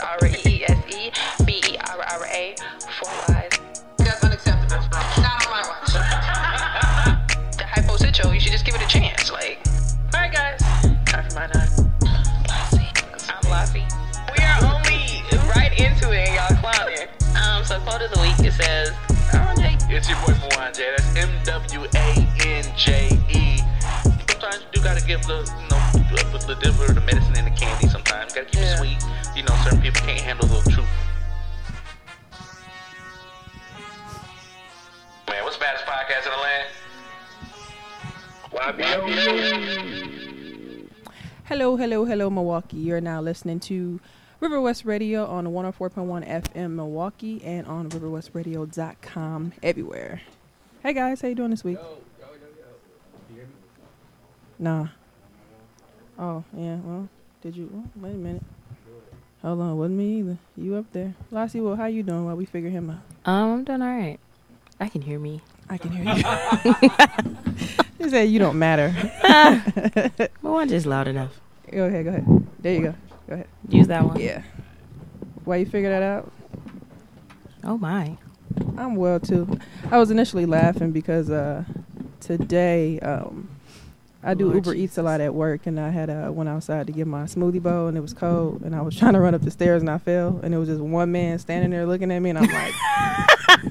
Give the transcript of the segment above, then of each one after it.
That's R E E S E B E R R A. Four Y's. That's unacceptable. Not on my watch. The hypositio, you should just give it a chance. Like, all right, guys. Time for my nine. I'm Lassie. We are only right into it, and y'all clowning. Um, so quote of the week it says, "Oh, Jay, It's your boy Mwanje. That's M W A N J E. Sometimes you do gotta give the, you know, the, the, the, the medicine and the candy. Sometimes gotta keep Yeah. it sweet. You know, certain people can't handle the truth. Man, what's the baddest podcast in the land? Hello, hello, hello, Milwaukee. You're now listening to Riverwest Radio on 104.1 FM Milwaukee and on riverwestradio.com everywhere. Hey guys, how you doing this week? Nah. Oh, yeah, well, did you? Well, wait a minute. Hold on, wasn't me either. You up there. Lassie, well, how you doing while we figure him out? Um, I'm doing all right. I can hear me. I can hear you. he said you don't matter. My one just loud enough. Go ahead, go ahead. There you go. Go ahead. Use that one. Yeah. Why you figure that out? Oh my. I'm well too. I was initially laughing because uh, today um, I do Lord Uber Eats a lot at work, and I had uh, went outside to get my smoothie bowl, and it was cold, and I was trying to run up the stairs, and I fell, and it was just one man standing there looking at me, and I'm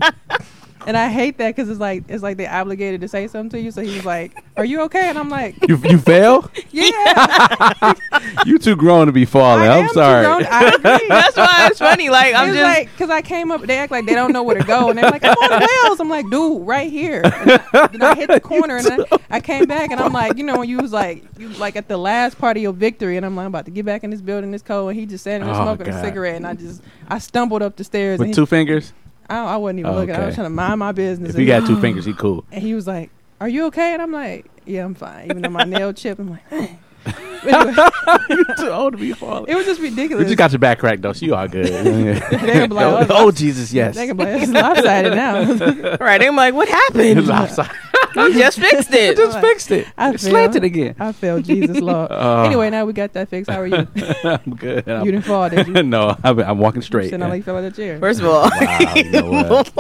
like. And I hate that because it's like it's like they obligated to say something to you. So he was like, "Are you okay?" And I'm like, You you fail? "Yeah, You too grown to be falling. I I'm am too sorry. grown- I agree. That's why it's funny. Like I'm it's just like because I came up, they act like they don't know where to go, and they're like, "I'm on rails." I'm like, "Dude, right here." And I, then I hit the corner, and I, I came back, and I'm like, you know, when you was like, you like at the last part of your victory, and I'm like, I'm about to get back in this building, this cold, and he just sat there Oh, smoking a cigarette, and I just I stumbled up the stairs, and With he, two fingers? I, I wasn't even Oh, looking, I was trying to mind my business. If and he- got two fingers, he cool. and he was like, "Are you okay?" And I'm like, "Yeah, I'm fine." Even though my nail chipped, I'm like, you too old to be falling. it was just ridiculous. We just got your back cracked though, so you all good. like, oh, oh, Jesus, yes. They can be like, it's lopsided now. right. I'm like, what happened? It's lopsided. We just fixed it. just fixed it. I It slanted feel- again. I felt Jesus Lord. Oh. anyway, now we got that fixed. How are you? I'm good. I'm, You didn't fall, did you? no, I'm, I'm walking straight. Sitting out like you fell out of the chair. First of all, Wow, you know what?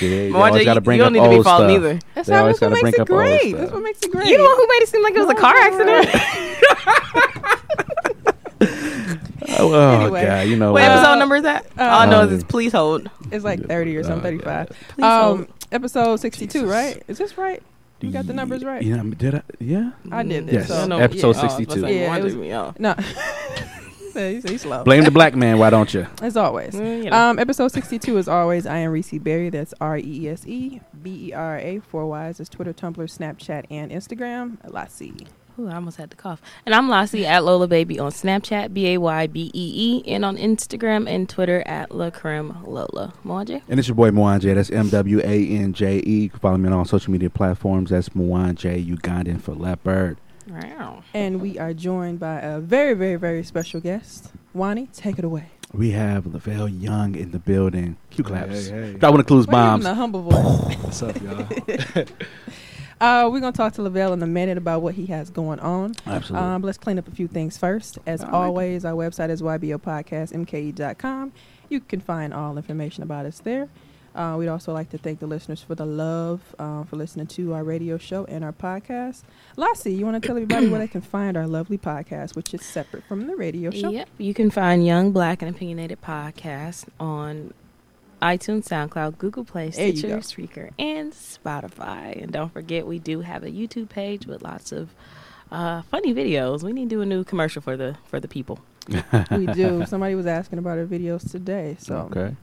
Yeah, you Mwanje, always got to you, bring you don't need to be falling stuff. either. That's They how always what gotta makes bring it up old great. stuff. That's what makes it great. You the one who made it seem like it was a car accident. Oh, oh, Anyway. God, you know what what? episode number is that? All I know is it's please hold. It's like 30 or something, Oh, 35. Please Um, hold. episode 62, Jesus. right? Is this right? You got the numbers right? Yeah, did I? Yeah. I did this. Yes. So, No, Episode yeah, I was about to 62. say, Yeah, it Mwanje was- me off. No. He's he's slow. Blame the black man, why don't you? As always. Mm, you know. Um, episode 62 is always I am Reese Berry. That's R E E S E B E R A. Four Y's is Twitter, Tumblr, Snapchat, and Instagram. Lassie. Ooh, I almost had to cough. And I'm Lassie at Lola Baby on Snapchat, B A Y B E E, and on Instagram and Twitter at La Creme Lola. Mwanje? And it's your boy Mwanje. That's M W A N J E. You can follow me on all social media platforms. That's Mwanje Ugandan for leopard. Wow. And we are joined by a very, very, very special guest. Wani, take it away. We have Lavelle Young in the building. Cue claps. Hey, hey. Drop one of Clues Why you bombs. giving a humble voice. What's up, y'all? uh, we're going to talk to Lavelle in a minute about what he has going on. Absolutely. Um, let's clean up a few things first. As All right. always, our website is ybopodcastmke.com. You can find all information about us there. Uh, we'd also like to thank the listeners for the love, uh, for listening to our radio show and our podcast. Lassie, you want to tell everybody where they can find our lovely podcast, which is separate from the radio show? Yep. You can find Young Black and Opinionated Podcast on iTunes, SoundCloud, Google Play, Stitcher. Spreaker, and Spotify. And don't forget, we do have a YouTube page with lots of uh, funny videos. We need to do a new commercial for the for the people. We do. Somebody was asking about our videos today. So, okay.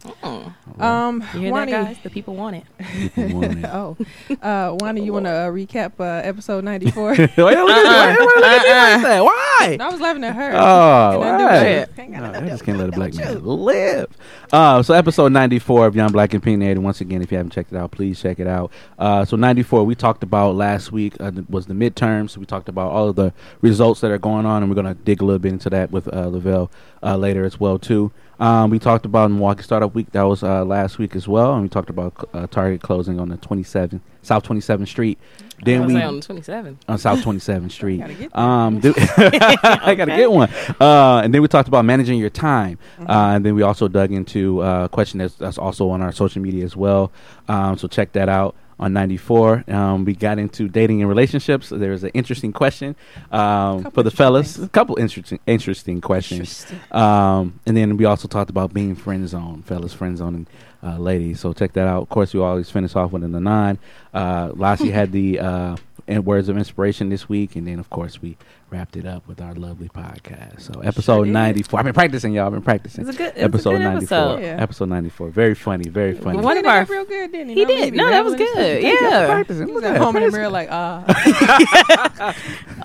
Um, You hear Wani, that, guys? The people want it. People want it. oh, uh, Wani, you want to uh, recap uh, episode 94? Why you why- why you look at me like that? Why? I was laughing at her. Oh, Can I do right. it? Ain't got No, nothing I to just do can't let a black man live. Uh, so episode 94 of Young Black and Opinionated. Once again, if you haven't checked it out, please check it out. Uh, so 94, we talked about last week uh, was the midterms. So we talked about all of the results that are going on, and we're going to dig a little bit into that with uh, Lavelle uh, later as well too. Um, we talked about Milwaukee Startup Week. That was uh, last week as well, and we talked about uh, Target closing on the 27th South 27th Street. Then we on the 27. on South 27th Street. Gotta get there. um, I gotta get one. Uh, and then we talked about managing your time, Mm-hmm. uh, and then we also dug into uh, a question that's, that's also on our social media as well. Um, so check that out on 94. Um, we got into dating and relationships. There was an interesting question um, for the fellas. A couple interesting interesting questions. Um, and then we also talked about being friend zone, fellas, friend zoning uh, ladies. So check that out. Of course, we always finish off with the nine. Uh, Lassie had the uh, words of inspiration this week, and then of course we wrapped it up with our lovely podcast. So episode did. ninety four. I've been practicing, y'all. I've been practicing. It was a good- it was a episode good ninety four. episode. Yeah. Episode ninety four. Very funny. Very funny. One of Cleaned it our- real good, didn't he? He did. maybe No, that was good. stuff. Yeah. practicing. He was Look at at home in the mirror like, ah.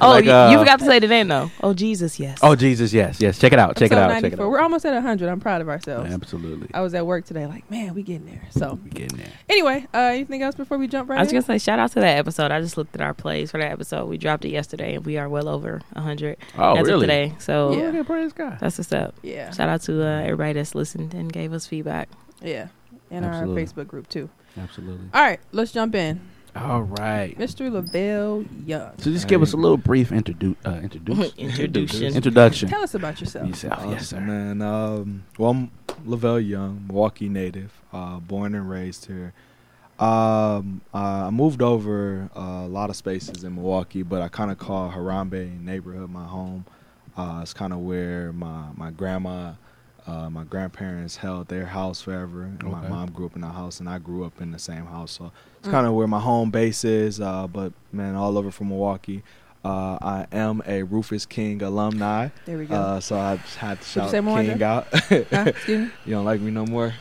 Oh, Like, you, uh, you forgot to say the name though. Oh Jesus, yes. Oh Jesus, yes, yes. Check it out. Check it Episode out. Check it 94. out. We're almost at 100. I'm proud of ourselves. Absolutely. I was at work today, like, man, we getting there. So, We getting there. anyway, uh, anything else before we jump right I was in? gonna say shout out to that episode. I just looked at our plays for that episode. We dropped it yesterday, and we are well over hundred Oh, as really? of today. So Yeah. Okay, praise God. that's what's up. yeah, Shout out to uh, everybody that's listened and gave us feedback. yeah, and Absolutely. our Facebook group too. Absolutely. All right, let's jump in. All right. Mr. Lavelle Young, So just give us a little brief introdu- uh, introduce Introduction. introduction. tell us about yourself. Yourself, yes, sir. man. Um, well, I'm Lavelle Young, Milwaukee native, uh, born and raised here. Um, uh, I moved over uh, a lot of spaces in Milwaukee, but I kind of call Harambee neighborhood my home. Uh, it's kind of where my my grandma, uh, my grandparents held their house forever. And My mom grew up in the house, and I grew up in the same house. So it's kind of where my home base is. Uh, but man, all over from Milwaukee. Uh, I am a Rufus King alumni. There we go. Uh, so I just had to shout say more, King out. Huh? Excuse me. you don't like me no more?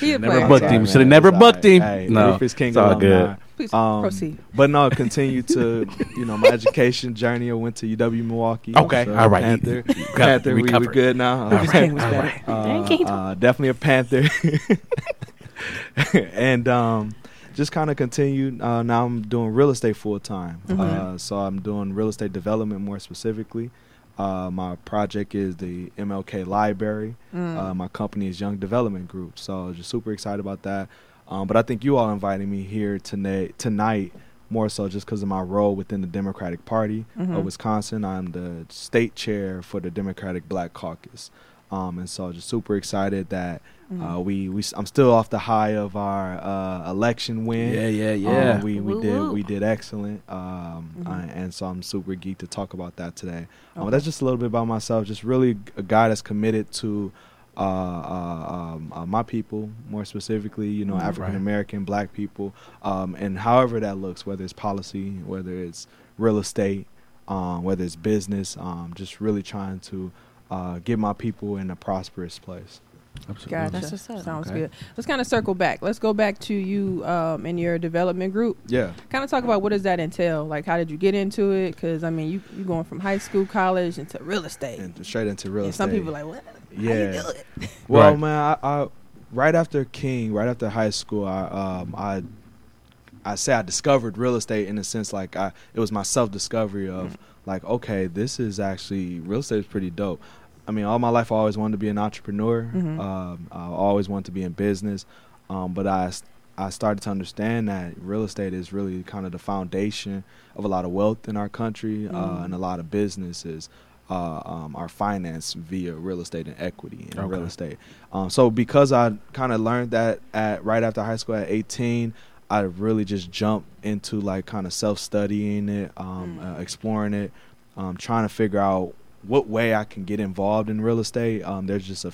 He a Never player. booked him. man. Shoulda never It's booked him. No, Rufus King it's all good. Please Um, proceed. But no, continue to you know my education journey. I went to UW Milwaukee. Okay, all right. Panther. You- you got- Panther. we We, we covered. good now. Rufus Uh, King was all better. uh, Dang, King. uh, definitely a Panther. and um, just kind of continued. Uh, now I'm doing real estate full time. Mhm. Uh, so I'm doing real estate development more specifically. Uh, my project is the MLK Library. Mm. Uh, my company is Young Development Group. So just super excited about that. Um, but I think you all invited me here tonight, tonight more so just because of my role within the Democratic Party Mhm. of Wisconsin. I'm the state chair for the Democratic Black Caucus. Um, and so just super excited that Mhm. uh, we, we I'm still off the high of our uh, election win. Yeah, yeah, Um, yeah. we we Woo did we did excellent, um, Mhm. uh, and so I'm super geeked to talk about that today. Um, Okay. that's just a little bit about myself. Just really a guy that's committed to uh, uh, um, uh, my people, more specifically, you know, Mhm. African American, Black people, um, and however that looks, whether it's policy, whether it's real estate, um, whether it's business, um, just really trying to uh, get my people in a prosperous place. Absolutely. Gotcha. That's what's up. Sounds Okay. good. Let's kind of circle back. Let's go back to you um, in your development group. Yeah. Kind of talk about what does that entail? Like, how did you get into it? Because I mean, you you going from high school, college into real estate. And straight into real and estate. some people like, what? How Yeah. you do it? Well, Right. man, I, I right after King, right after high school, I um I I say I discovered real estate in a sense like I it was my self discovery of like okay, this is actually real estate is pretty dope. I mean, all my life I always wanted to be an entrepreneur. Mhm. Um, I always wanted to be in business, um, but I I started to understand that real estate is really kind of the foundation of a lot of wealth in our country uh, Mm. and a lot of businesses uh, um, are financed via real estate and equity in real estate. Um, so because I kind of learned that at right after high school at 18, I really just jumped into like kind of self studying it, um, Mm. uh, exploring it, um, trying to figure out what way I can get involved in real estate. Um, there's just a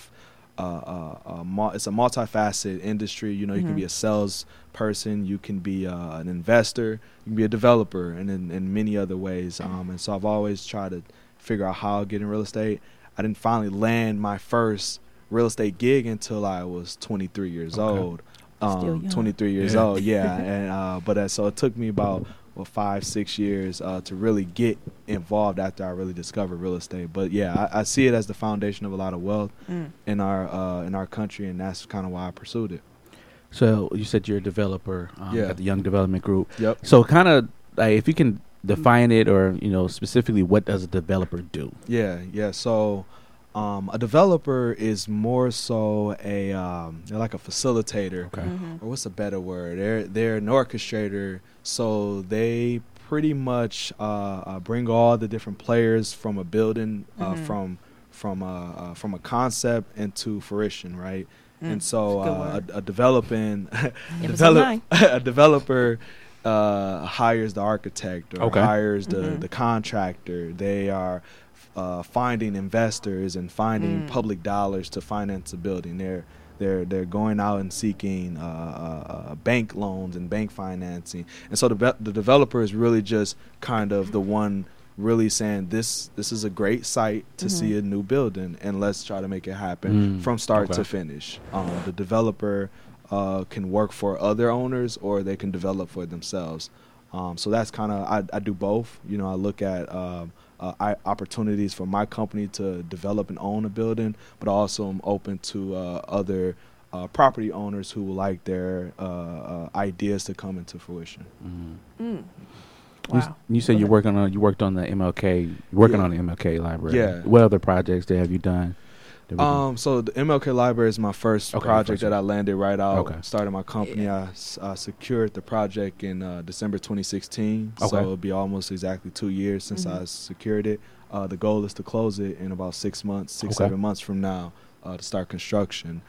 uh, uh, uh, mul- it's a multifaceted industry. You know, you Mhm. can be a sales person, you can be uh, an investor, you can be a developer, and in, in many other ways. Um, and so I've always tried to figure out how to get in real estate. I didn't finally land my first real estate gig until I was 23 years Okay. old. Um, 23 years Yeah. old, yeah. and uh, but uh, so it took me about well, five, six years uh, to really get involved after I really discovered real estate. But yeah, I, I see it as the foundation of a lot of wealth Mm. in our uh, in our country, and that's kind of why I pursued it. So you said you're a developer um, Yeah. at the Young Development Group. Yep. So kind of like if you can define it, or you know specifically, what does a developer do? Yeah, yeah. So Um, a developer is more so a um, they're like a facilitator, Okay. Mhm. or what's a better word? They're they're an orchestrator, so they pretty much uh, uh, bring all the different players from a building, uh, Mhm. from from a uh, from a concept into fruition, right? Mm, and so a uh, a, a developing It develop, a developer uh, hires the architect or Okay. hires the, Mhm. the contractor. They are uh, finding investors and finding Mm. public dollars to finance a building. They're they're they're going out and seeking uh, uh, uh, bank loans and bank financing. And so the be- the developer is really just kind of the one really saying this this is a great site to Mhm. see a new building and let's try to make it happen Mm, from start okay. to finish. Um, the developer uh, can work for other owners or they can develop for themselves. Um, so that's kind of I, I do both. You know, I look at um, uh, I, opportunities for my company to develop and own a building, but also I'm open to uh, other uh, property owners who would like their uh, uh, ideas to come into fruition. Mhm. Mm. You, Wow. you said Go you ahead. working on you worked on the MLK. You're working Yeah. on the MLK library. Yeah. What other projects have you done? That we can- Um, so the MLK Library is my first Okay, project first that I landed right out. Okay. Started my company. I secured the project in uh, December 2016. Okay. So it'll be almost exactly two years since Mhm. I secured it. Uh, the goal is to close it in about six months, six Okay. seven months from now, uh, to start construction.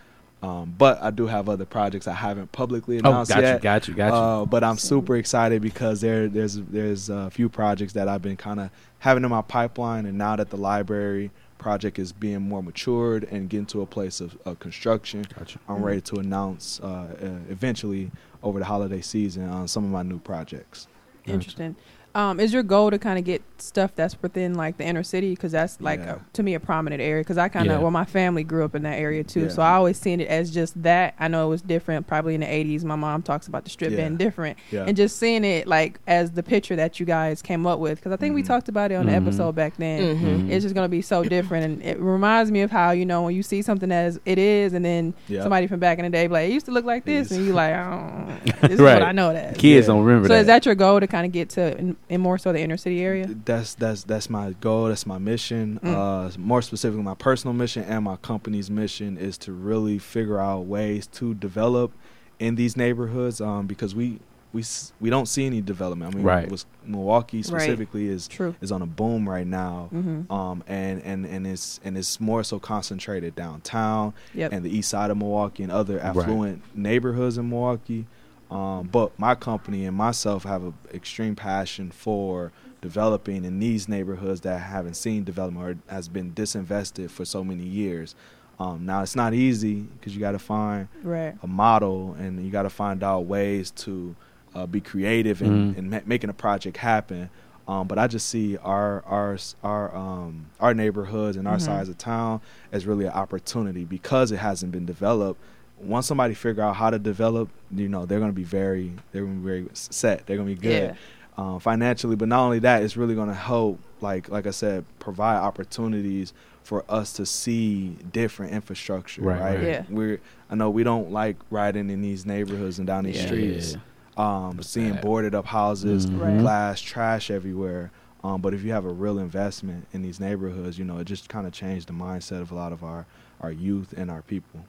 Um, but I do have other projects I haven't publicly oh, announced got yet. you, got you, got you. Uh, but I'm super excited because there there's there's a few projects that I've been kind of having in my pipeline, and now that the library project is being more matured and getting to a place of, of construction, got you. I'm ready to announce uh, uh, eventually over the holiday season on some of my new projects. Gotcha. Interesting. Um, is your goal to kind of get stuff that's within like the inner city? Because that's like Yeah. a, to me a prominent area. Because I kind of Yeah. well, my family grew up in that area too, Yeah. so I always seen it as just that. I know it was different, probably in the '80s. My mom talks about the strip Yeah. being different, Yeah. and just seeing it like as the picture that you guys came up with. Because I think we Mhm. talked about it on the Mhm. episode back then. Mhm. It's just gonna be so different, and it reminds me of how you know when you see something as it is, and then Yeah. somebody from back in the day be like, "It used to look like this," and you like, "Oh, this is Right. what I know that." Kids Yeah. don't remember So that. is that your goal to kind of get to in, in more so the inner city area? That's that's that's my goal. That's my mission. Mm. Uh, more specifically, my personal mission and my company's mission is to really figure out ways to develop in these neighborhoods. Um, because we we we don't see any development. I mean, Right. was, Milwaukee specifically is True. is on a boom right now. Mm-hmm. Um, and and and it's and it's more so concentrated downtown Yep. and the east side of Milwaukee and other Right. affluent neighborhoods in Milwaukee. Um, but my company and myself have an extreme passion for developing in these neighborhoods that haven't seen development or has been disinvested for so many years. Um, now it's not easy because you got to find right. a model and you got to find out ways to uh, be creative in, Mhm. in ma- making a project happen. Um, but I just see our our our um, our neighborhoods and our Mhm. size of town as really an opportunity because it hasn't been developed. Once somebody figure out how to develop, you know, they're going to be very they're going to be very set. They're going to be good Yeah. uh, financially, but not only that, it's really going to help, like like I said, provide opportunities for us to see different infrastructure. Right, Right. right. Yeah. We're I know we don't like riding in these neighborhoods and down these Yeah. streets, um, seeing bad. boarded up houses, Mhm. Right. glass, trash everywhere. Um, but if you have a real investment in these neighborhoods, you know, it just kind of changed the mindset of a lot of our our youth and our people.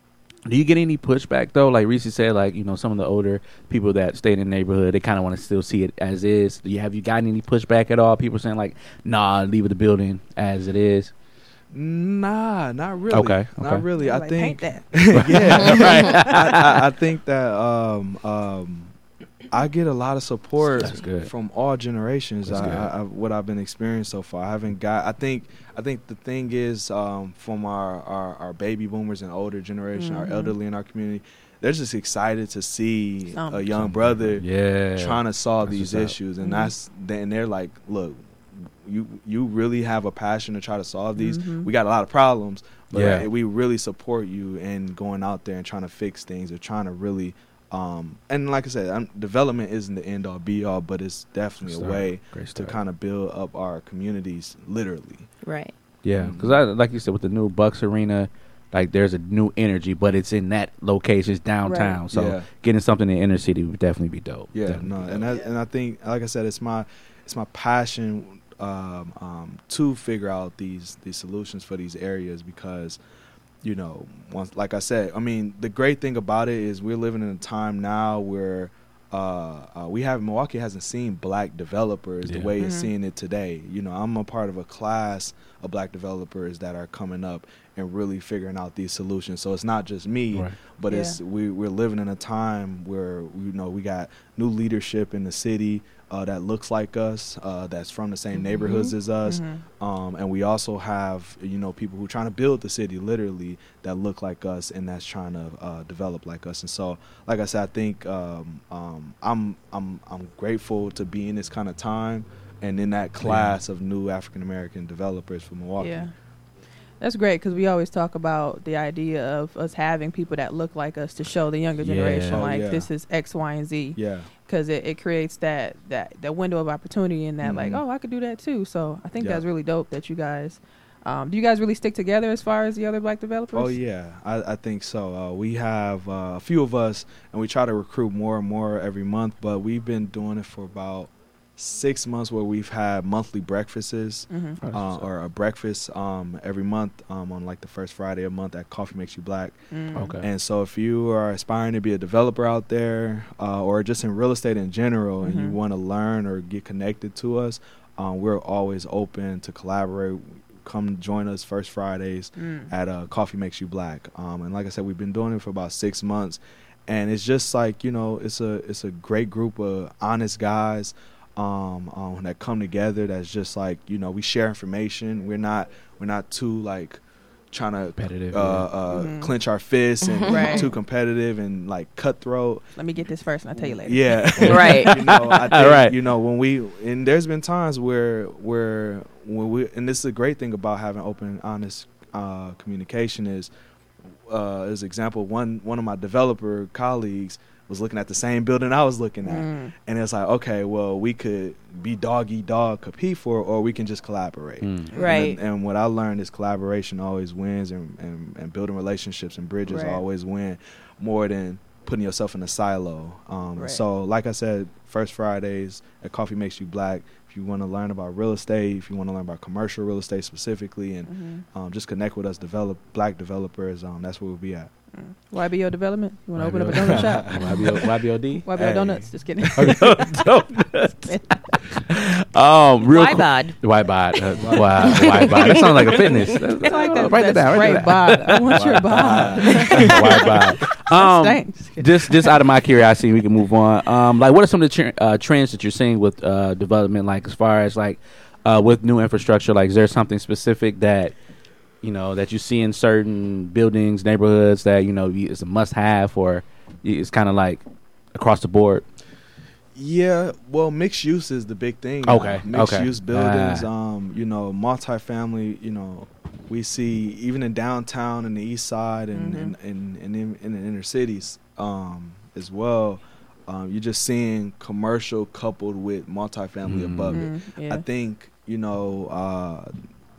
Do you get any pushback though? Like Reese said, like you know, some of the older people that stay in the neighborhood, they kind of want to still see it as is. Do you have you gotten any pushback at all? People saying like, "Nah, leave the building as it is." Nah, not really. Okay, okay. Not really. I Like, think paint that. yeah, right. I, I, I think that um, um, I get a lot of support from all generations. That's I. I, I, what I've been experiencing so far, I haven't got. I think. I think the thing is, um, from our, our, our baby boomers and older generation, Mhm. our elderly in our community, they're just excited to see Some- a young Some- brother yeah, trying to solve That's these issues, and Mhm. that's then they're like, look. You you really have a passion to try to solve these. Mhm. We got a lot of problems, but Yeah. we really support you in going out there and trying to fix things or trying to really um and like i said um, development isn't the end all be all but it's definitely a way to kind of build up our communities literally Right. Yeah, because I like you said with the new Bucks Arena, like there's a new energy, but it's in that location, it's downtown. Right. So Yeah. getting something in the inner city would definitely be dope. yeah Definitely no be and dope. that, and i think like i said it's my it's my passion um, um, to figure out these these solutions for these areas because you know once like I said I mean the great thing about it is we're living in a time now where uh, uh, we have Milwaukee hasn't seen black developers the way it's Mhm. seeing it today. You know, I'm a part of a class of black developers that are coming up and really figuring out these solutions. So it's not just me, Right. but it's we we're living in a time where you know we got new leadership in the city uh, that looks like us, uh, that's from the same neighborhoods as us, Mhm. um, and we also have you know people who are trying to build the city literally that look like us and that's trying to uh, develop like us. And so, like I said, I think um, um, I'm I'm I'm grateful to be in this kind of time and in that class of new African American developers for Milwaukee. Yeah. That's great because we always talk about the idea of us having people that look like us to show the younger Yeah. generation, Oh, like yeah. this is X, Y, and Z. Yeah. because it, it creates that that that window of opportunity and that like Mhm. oh I could do that too. So I think Yeah. that's really dope that you guys. Um, do you guys really stick together as far as the other black developers? Oh yeah, I, I think so. Uh, we have uh, a few of us, and we try to recruit more and more every month. But we've been doing it for about six months, where we've had monthly breakfasts hmm uh, or a breakfast um, every month um, on like the first Friday of month at Coffee Makes You Black. Mm. Okay. And so, if you are aspiring to be a developer out there, uh, or just in real estate in general, and you Mhm. want to learn or get connected to us, um, we're always open to collaborate. Come join us first Fridays Mm. at uh, Coffee Makes You Black. Um, and like I said, we've been doing it for about six months, and it's just like you know, it's a it's a great group of honest guys um, um, that come together. That's just like you know, we share information. We're not we're not too like trying to Competitive, uh, yeah. uh, Mhm. clench our fists and Right. too competitive and like cutthroat. Let me get this first and I'll tell you later. Yeah, Right. you know, I think, Right. You know, when we and there's been times where where when we and this is a great thing about having open, honest uh, communication is uh, as example one one of my developer colleagues was looking at the same building I was looking at, Mm. and it's like okay, well we could be dog eat dog compete for, or we can just collaborate. Mm. Right. And, and what I learned is collaboration always wins, and, and, and building relationships and bridges Right. always win more than putting yourself in a silo. Um, Right. So, like I said, first Fridays at Coffee Makes You Black. If you want to learn about real estate, if you want to learn about commercial real estate specifically, and Mhm. um, just connect with us, develop black developers. Um, that's where we'll be at. YBO development. You want to open up a donut shop? YBO, YBOD. YBO Hey. donuts. Just kidding. donuts. um, real Why qu- bod? Why bod? Uh, why, why bod? That sounds like a fitness. It's like that, write that that down. Write spray that bod. I want your bod. why bod? Um, Stank. Just just just out of my curiosity, we can move on. Um, like, what are some of the tr- uh, trends that you're seeing with uh, development? Like, as far as like uh, with new infrastructure, like, is there something specific that you know that you see in certain buildings, neighborhoods that you know is a must-have, or it's kind of like across the board? Yeah, well, mixed use is the big thing. now. Okay, mixed okay. use buildings. Ah. Um, you know, multifamily. You know, we see even in downtown and the east side and Mhm. and, and, and in, in the inner cities um, as well. Um, you're just seeing commercial coupled with multifamily Mm. above it. Mm, yeah. I think you know uh,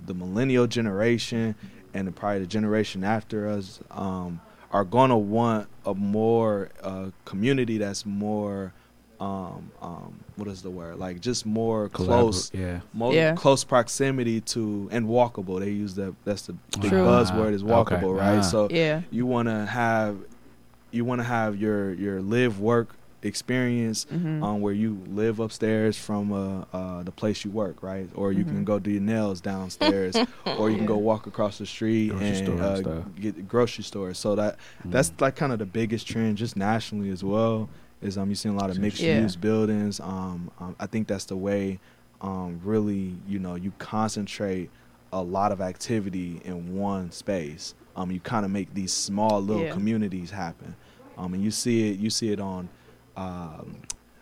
the millennial generation and the, probably the generation after us um, are gonna want a more uh, community that's more um, um, what is the word like just more close Yeah. more Yeah. close proximity to and walkable they use that that's the big True. buzzword is Ah, okay. walkable right Ah. so yeah. you want to have you want to have your your live work experience Mhm. um, where you live upstairs from uh, uh, the place you work, right? Or you can Mhm. go do your nails downstairs, or you can go walk across the street Grocery and store and uh, get the grocery store. So that that's like kind of the biggest trend, just nationally as well. Is um you see a lot of mixed Yeah. use buildings. Um, um, I think that's the way. Um, really, you know, you concentrate a lot of activity in one space. Um, you kind of make these small little Yeah. communities happen. Um, and you see it. You see it on um,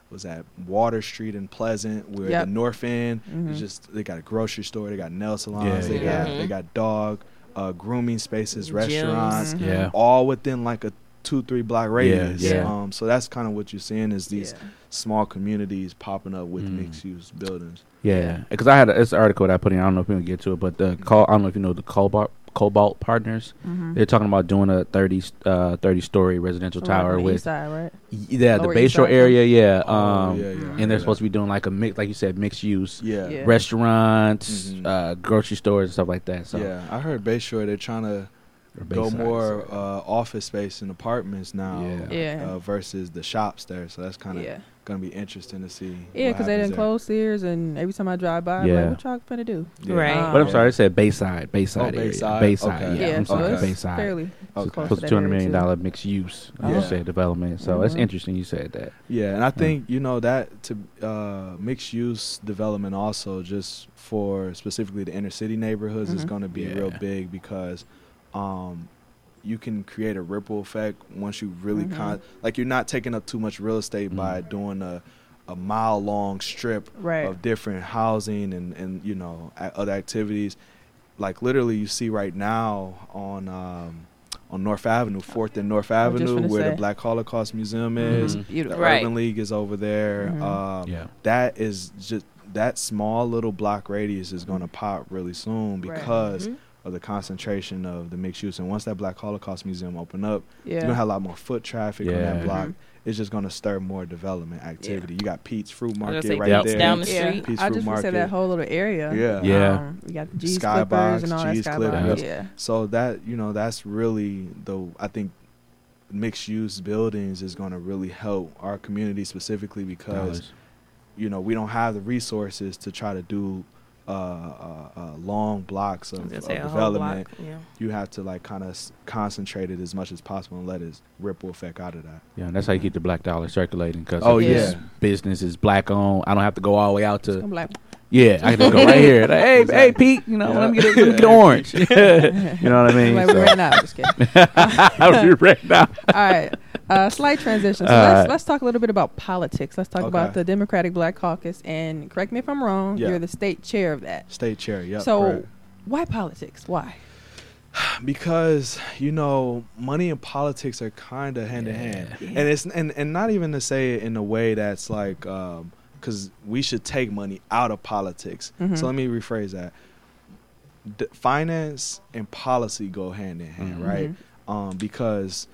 was at Water Street in Pleasant, where Yep. the North End Mhm. is just they got a grocery store, they got nail salons, Yeah, they yeah. got Mhm. they got dog uh, grooming spaces, Gyms. restaurants, Mhm. Yeah. all within like a two three block radius. yeah. Um, so that's kind of what you're seeing is these Yeah. small communities popping up with Mm. mixed use buildings. Yeah, because I had a, it's article that I put in. I don't know if we can get to it, but the call. I don't know if you know the Colbart Cobalt Partners. Mhm. They're talking about doing a 30 uh, 30 story residential So, like, on tower the with east side, right? yeah the Lower Bayshore area. Yeah, Oh, um, yeah, yeah, and they're supposed to be doing like a mix, like you said, mixed use Yeah. Yeah. restaurants, Mhm. uh, grocery stores, and stuff like that. So Yeah, I heard Bayshore they're trying to or go more uh, office space and apartments now Yeah. Yeah. Uh, versus the shops there. So that's kind of Yeah. going to be interesting to see. Yeah, because they didn't close Sears, and every time I drive by, I'm Yeah. like, what y'all going to do? Yeah. Right. But I'm Um, sorry, I said Bayside, Bayside Oh, area, Bayside? Bayside. Okay. Yeah, Yeah, I'm so sorry, it's Bayside. fairly Okay. close Close to to two hundred that million area, mixed use. I Yeah. would say development. So it's Mhm. interesting you said that. Yeah, and I think you know that to uh, mixed use development also just for specifically the inner city neighborhoods is Mhm. going to be real big because um, you can create a ripple effect once you really Mhm. con like you're not taking up too much real estate by Mm. doing a a mile long strip Right. of different housing and and you know a- other activities like literally you see right now on um, on North Avenue, Fourth and North I was just Avenue, where say. the Black Holocaust Museum Mhm. is. It's The beautiful. Right. Urban League is over there. Mhm. Um, Yeah. That is just that small little block radius is going to pop really soon because Mhm. Of the concentration of the mixed use. And once that Black Holocaust Museum open up, Yeah. you're gonna have a lot more foot traffic on that block. Mhm. It's just gonna stir more development activity. You got Pete's Fruit Market right Yep. Pete's there. down the yeah. street. Peace I Fruit just want to say that whole little area. Yeah. Yeah. Um, you got the G's Skybox, Clippers and all G's that Clippers. Skybox. Yeah. So that you know, that's really the I think mixed use buildings is going to really help our community specifically because Dollars. you know we don't have the resources to try to do uh, uh, uh, long blocks of, of say a whole development. block. Yeah. You have to like kind of s- concentrate it as much as possible and let it ripple effect out of that. Yeah, and that's how you keep the black dollar circulating. Because Oh, yeah. business is black owned. I don't have to go all the way out to. I'm like, Yeah, I can go right here. Like, hey, hey, Pete, you know, Yeah. let me get a, let me get an orange. you know what I mean? like we So- ran out. Just kidding. I was right now. All right. Uh, slight transition. So All let's, let's talk a little bit about politics. Let's talk about the Democratic Black Caucus. And correct me if I'm wrong. Yeah. You're the state chair of that. State chair, Yeah. so correct. why politics? Why? because you know money and politics are kind of hand in hand and it's and, and not even to say it in a way that's like because we should take money out of politics Mhm. so let me rephrase that D- finance and policy go hand in hand Mhm. right Mm-hmm. um, because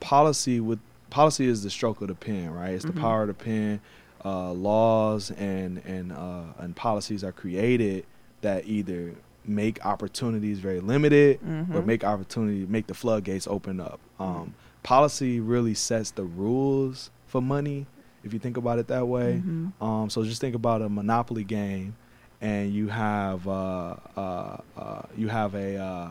policy with policy is the stroke of the pen right it's the power of the pen uh, laws and and uh, and policies are created that either make opportunities very limited or Mhm. make opportunity make the floodgates open up um, policy really sets the rules for money if you think about it that way Mhm. um, so just think about a monopoly game and you have uh, uh, uh, you have a uh,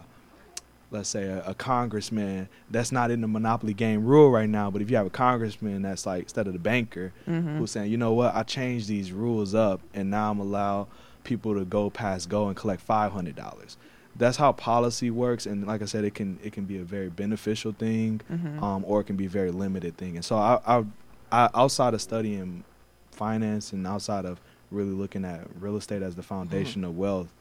let's say a, a congressman that's not in the monopoly game rule right now but if you have a congressman that's like instead of the banker Mhm. who's saying you know what i changed these rules up and now i'm allow people to go past go and collect $500 that's how policy works and like i said it can it can be a very beneficial thing Mhm. um, or it can be a very limited thing and so I, I, I outside of studying finance and outside of really looking at real estate as the foundation of wealth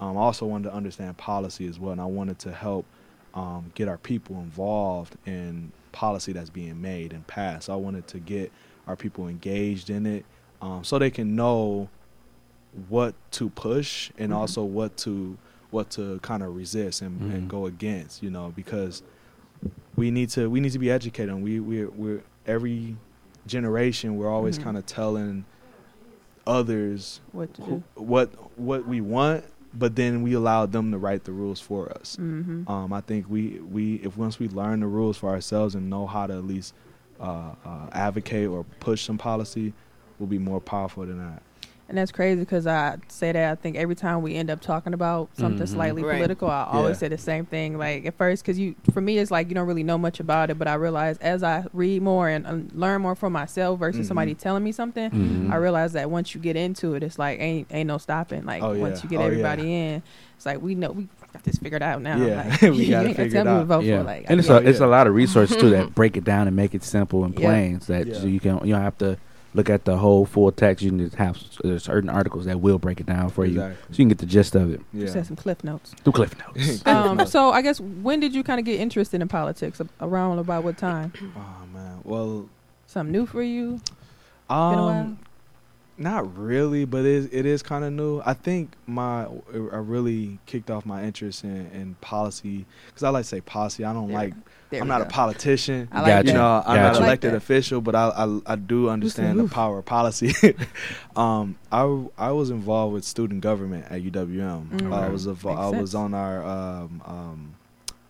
um, I also wanted to understand policy as well, and I wanted to help um, get our people involved in policy that's being made and passed. I wanted to get our people engaged in it, um, so they can know what to push and Mhm. also what to what to kind of resist and, and Mhm. go against. You know, because we need to we need to be educated. And we we we're every generation we're always Mhm. kind of telling others What to who, do? what what we want, but then we allow them to write the rules for us. Mm-hmm. Um, I think we we if once we learn the rules for ourselves and know how to at least uh, uh, advocate or push some policy, we'll be more powerful than that. And that's crazy because I say that I think every time we end up talking about something Mhm. slightly Right. political, I always Yeah. say the same thing. Like at first, because you, for me, it's like you don't really know much about it, but I realize as I read more and um, learn more for myself versus Mhm. somebody telling me something, Mhm. I realize that once you get into it, it's like ain't ain't no stopping. Like Oh, yeah. once you get Oh, yeah. everybody in, it's like we know we got this figured out now. Yeah. Like, We got it gotta figured tell me to out. vote yeah, for. Like, and it's I a get it's a lot of resources too that break it down and make it simple and Yeah. plain, so that Yeah. so you can you don't have to look at the whole full text. You can just have uh, certain articles that will break it down for you, so you can get the gist of it. You Yeah. said some cliff notes. Do cliff notes. um, so I guess when did you kind of get interested in politics? A- Around about what time? Oh man. Well, Something new for you? Been a while? um, Not really, but it, it is kind of new. I think my I really kicked off my interest in, in policy because I like to say policy. I don't There- like. there I'm not a politician. I like gotcha. You know, I'm Gotcha. not an elected that. official, but I I, I do understand the power of policy. um, I I was involved with student government at UWM. Mm. I was Makes I sense. was on our um, um,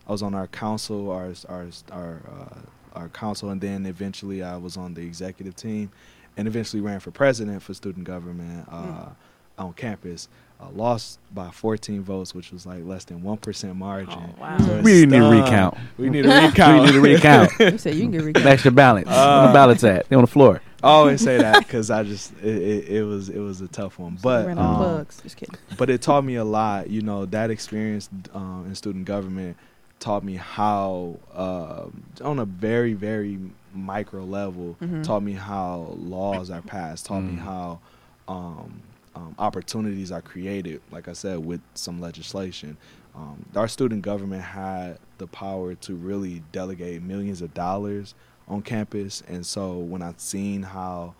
I was on our council, our our our uh, our council, and then eventually I was on the executive team, and eventually ran for president for student government uh, Mm. on campus. Uh, lost by 14 votes, which was like less than one percent margin. Oh, wow. So We it's need a recount. We need a recount. We need a recount. You said you can get recount. Extra balance. Where Uh, the ballots at? They on the floor. I always say that because I just it, it, it was it was a tough one, but Ran out of um, plugs. Just kidding. but it taught me a lot. You know, that experience um, in student government taught me how, um on a very very micro level, Mhm. taught me how laws are passed. Taught me Mm. how um, um, opportunities are created. Like I said, with some legislation, um, our student government had the power to really delegate millions of dollars on campus, and so when I've seen how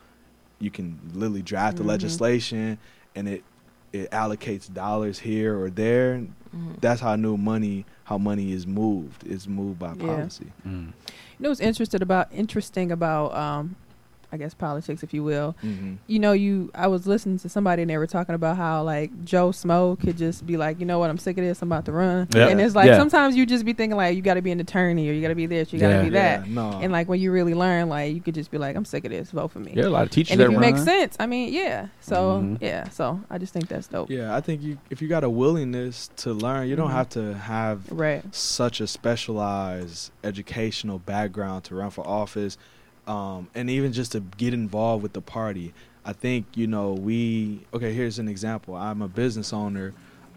you can literally draft the Mhm. legislation and it it allocates dollars here or there. Mhm. That's how I knew money how money is moved. It's moved by Yeah. policy. Mm. You know what's interested about interesting about um, I guess politics, if you will. Mm-hmm. You know, you I was listening to somebody and they were talking about how like Joe Schmo could just be like, you know what, I'm sick of this, I'm about to run. Yeah. And it's like Yeah. sometimes you just be thinking like you got to be an attorney or you got to be this, you got to Yeah. be that. Yeah, no. And like when you really learn, like you could just be like, I'm sick of this, vote for me. Yeah, a lot of teachers and that if it makes sense, I mean, yeah. So Mhm. yeah, so I just think that's dope. yeah, I think you if you got a willingness to learn, you don't Mhm. have to have Right. such a specialized educational background to run for office, um, and even just to get involved with the party. I think you know we okay. Here's an example. I'm a business owner.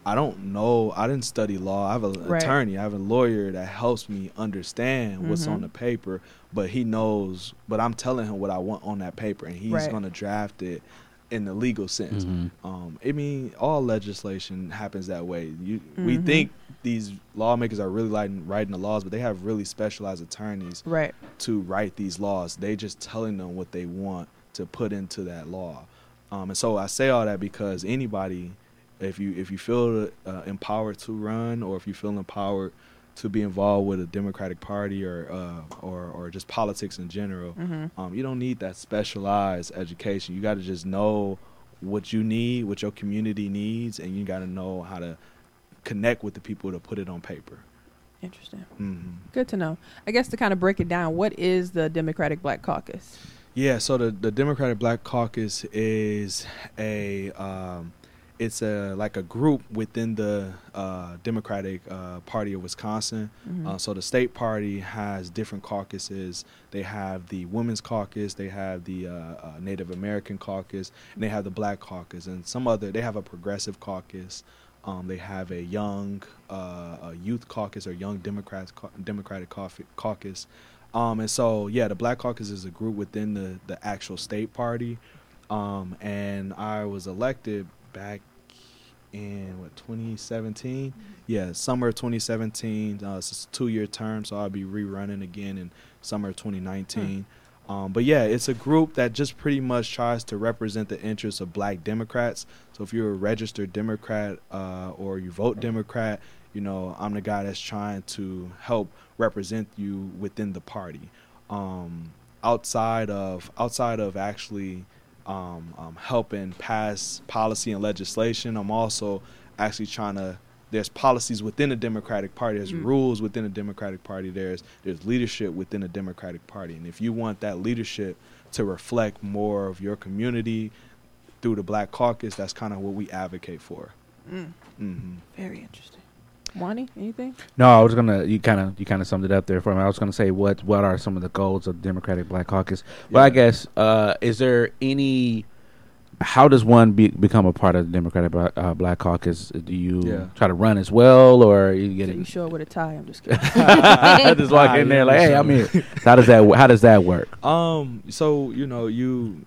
I don't know. I didn't study law. I have an Right. attorney. I have a lawyer that helps me understand what's Mhm. on the paper. But he knows. But I'm telling him what I want on that paper, and he's Right. going to draft it in the legal sense. Mhm. Um, I mean, all legislation happens that way. You, we Mhm. think these lawmakers are really writing, writing the laws, but they have really specialized attorneys Right. to write these laws. They just telling them what they want to put into that law. Um, and so I say all that because anybody, if you if you feel uh, empowered to run, or if you feel empowered to be involved with a Democratic Party or uh, or or just politics in general, Mm-hmm. um, you don't need that specialized education. You got to just know what you need, what your community needs, and you got to know how to connect with the people to put it on paper. Interesting. hmm Good to know. I guess to kind of break it down, what is the Democratic Black Caucus? Yeah, so the the Democratic Black Caucus is a um, it's a like a group within the uh, Democratic uh, Party of Wisconsin. Mhm. Uh, so the state party has different caucuses. They have the Women's Caucus, they have the uh, uh, Native American Caucus, and they have the Black Caucus, and some other. They have a Progressive Caucus. Um, they have a Young uh, a Youth Caucus or Young Democrats Democratic caucus. caucus. Um, and so yeah, the Black Caucus is a group within the the actual state party. Um, and I was elected back in what 2017 yeah summer of 2017 uh, it's a two-year term so i'll be rerunning again in summer of 2019 um, but yeah it's a group that just pretty much tries to represent the interests of black democrats. So if you're a registered democrat uh, or you vote democrat you know i'm the guy that's trying to help represent you within the party. Um, outside of outside of actually um, um, helping pass policy and legislation. I'm also actually trying to. There's policies within the Democratic Party. There's Mm. rules within the Democratic Party. There's there's leadership within the Democratic Party. And if you want that leadership to reflect more of your community through the Black Caucus, that's kind of what we advocate for. Mm. hmm Very interesting. Wani, anything? No, I was gonna. You kind of you kind of summed it up there for me. I was gonna say what what are some of the goals of the Democratic Black Caucus? But I guess uh, is there any? How does one be, become a part of the Democratic Black, uh, Black Caucus? Do you Yeah. try to run as well, or you get So you show up with a tie? I'm just kidding. just walk in there like, hey, I'm here. How does that How does that work? Um. So you know, you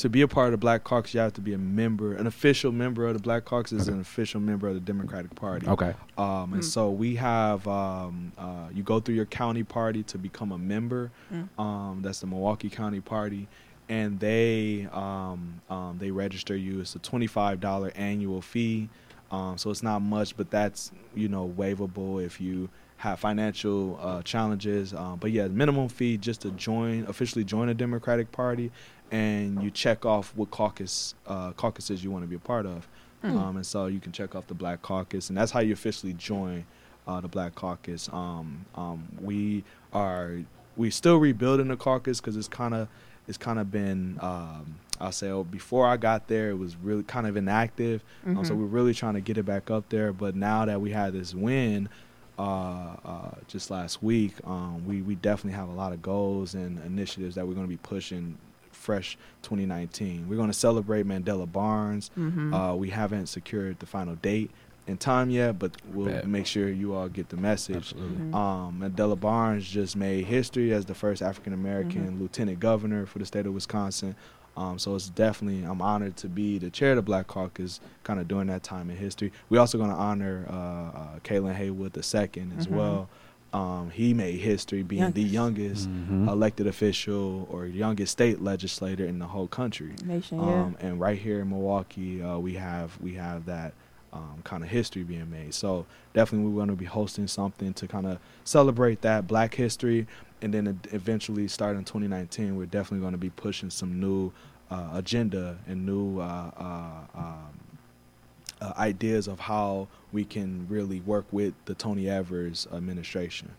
to be a part of the Black Caucus, you have to be a member, an official member of the Black Caucus is an official member of the Democratic Party. Okay. Um, and Mm. so we have um, uh, you go through your county party to become a member. Mm. Um, that's the Milwaukee County Party, and they um, um, they register you. It's a twenty five dollar annual fee, um, so it's not much, but that's you know waivable if you have financial uh, challenges. Um, but yeah, minimum fee just to join officially join a Democratic Party, and you check off what caucus uh, caucuses you want to be a part of. Hmm. Um, and so you can check off the Black Caucus, and that's how you officially join uh, the Black Caucus. Um, um, we are we still rebuilding the caucus because it's kind of it's kind of been um, I'll say oh, before I got there it was really kind of inactive, um, so Mhm. we're really trying to get it back up there. But now that we had this win. Uh, uh, just last week, um, we we definitely have a lot of goals and initiatives that we're going to be pushing fresh 2019. We're going to celebrate Mandela Barnes. Mhm. Uh, we haven't secured the final date and time yet, but we'll Bet. make sure you all get the message. Absolutely. Mhm. Um, Mandela Barnes just made history as the first African American Mhm. lieutenant governor for the state of Wisconsin. Um, so it's definitely I'm honored to be the chair of the Black Caucus, kind of during that time in history. We're also going to honor uh, uh, Kalan Haywood II as Mhm. well. Um, he made history being the youngest Mhm. elected official or youngest state legislator in the whole country. Nation, yeah. Um, and right here in Milwaukee, uh, we have we have that um, kind of history being made. So definitely, we're going to be hosting something to kind of celebrate that Black history, and then eventually, starting 2019, we're definitely going to be pushing some new uh, agenda and new uh, uh, um, uh, ideas of how we can really work with the Tony Evers administration.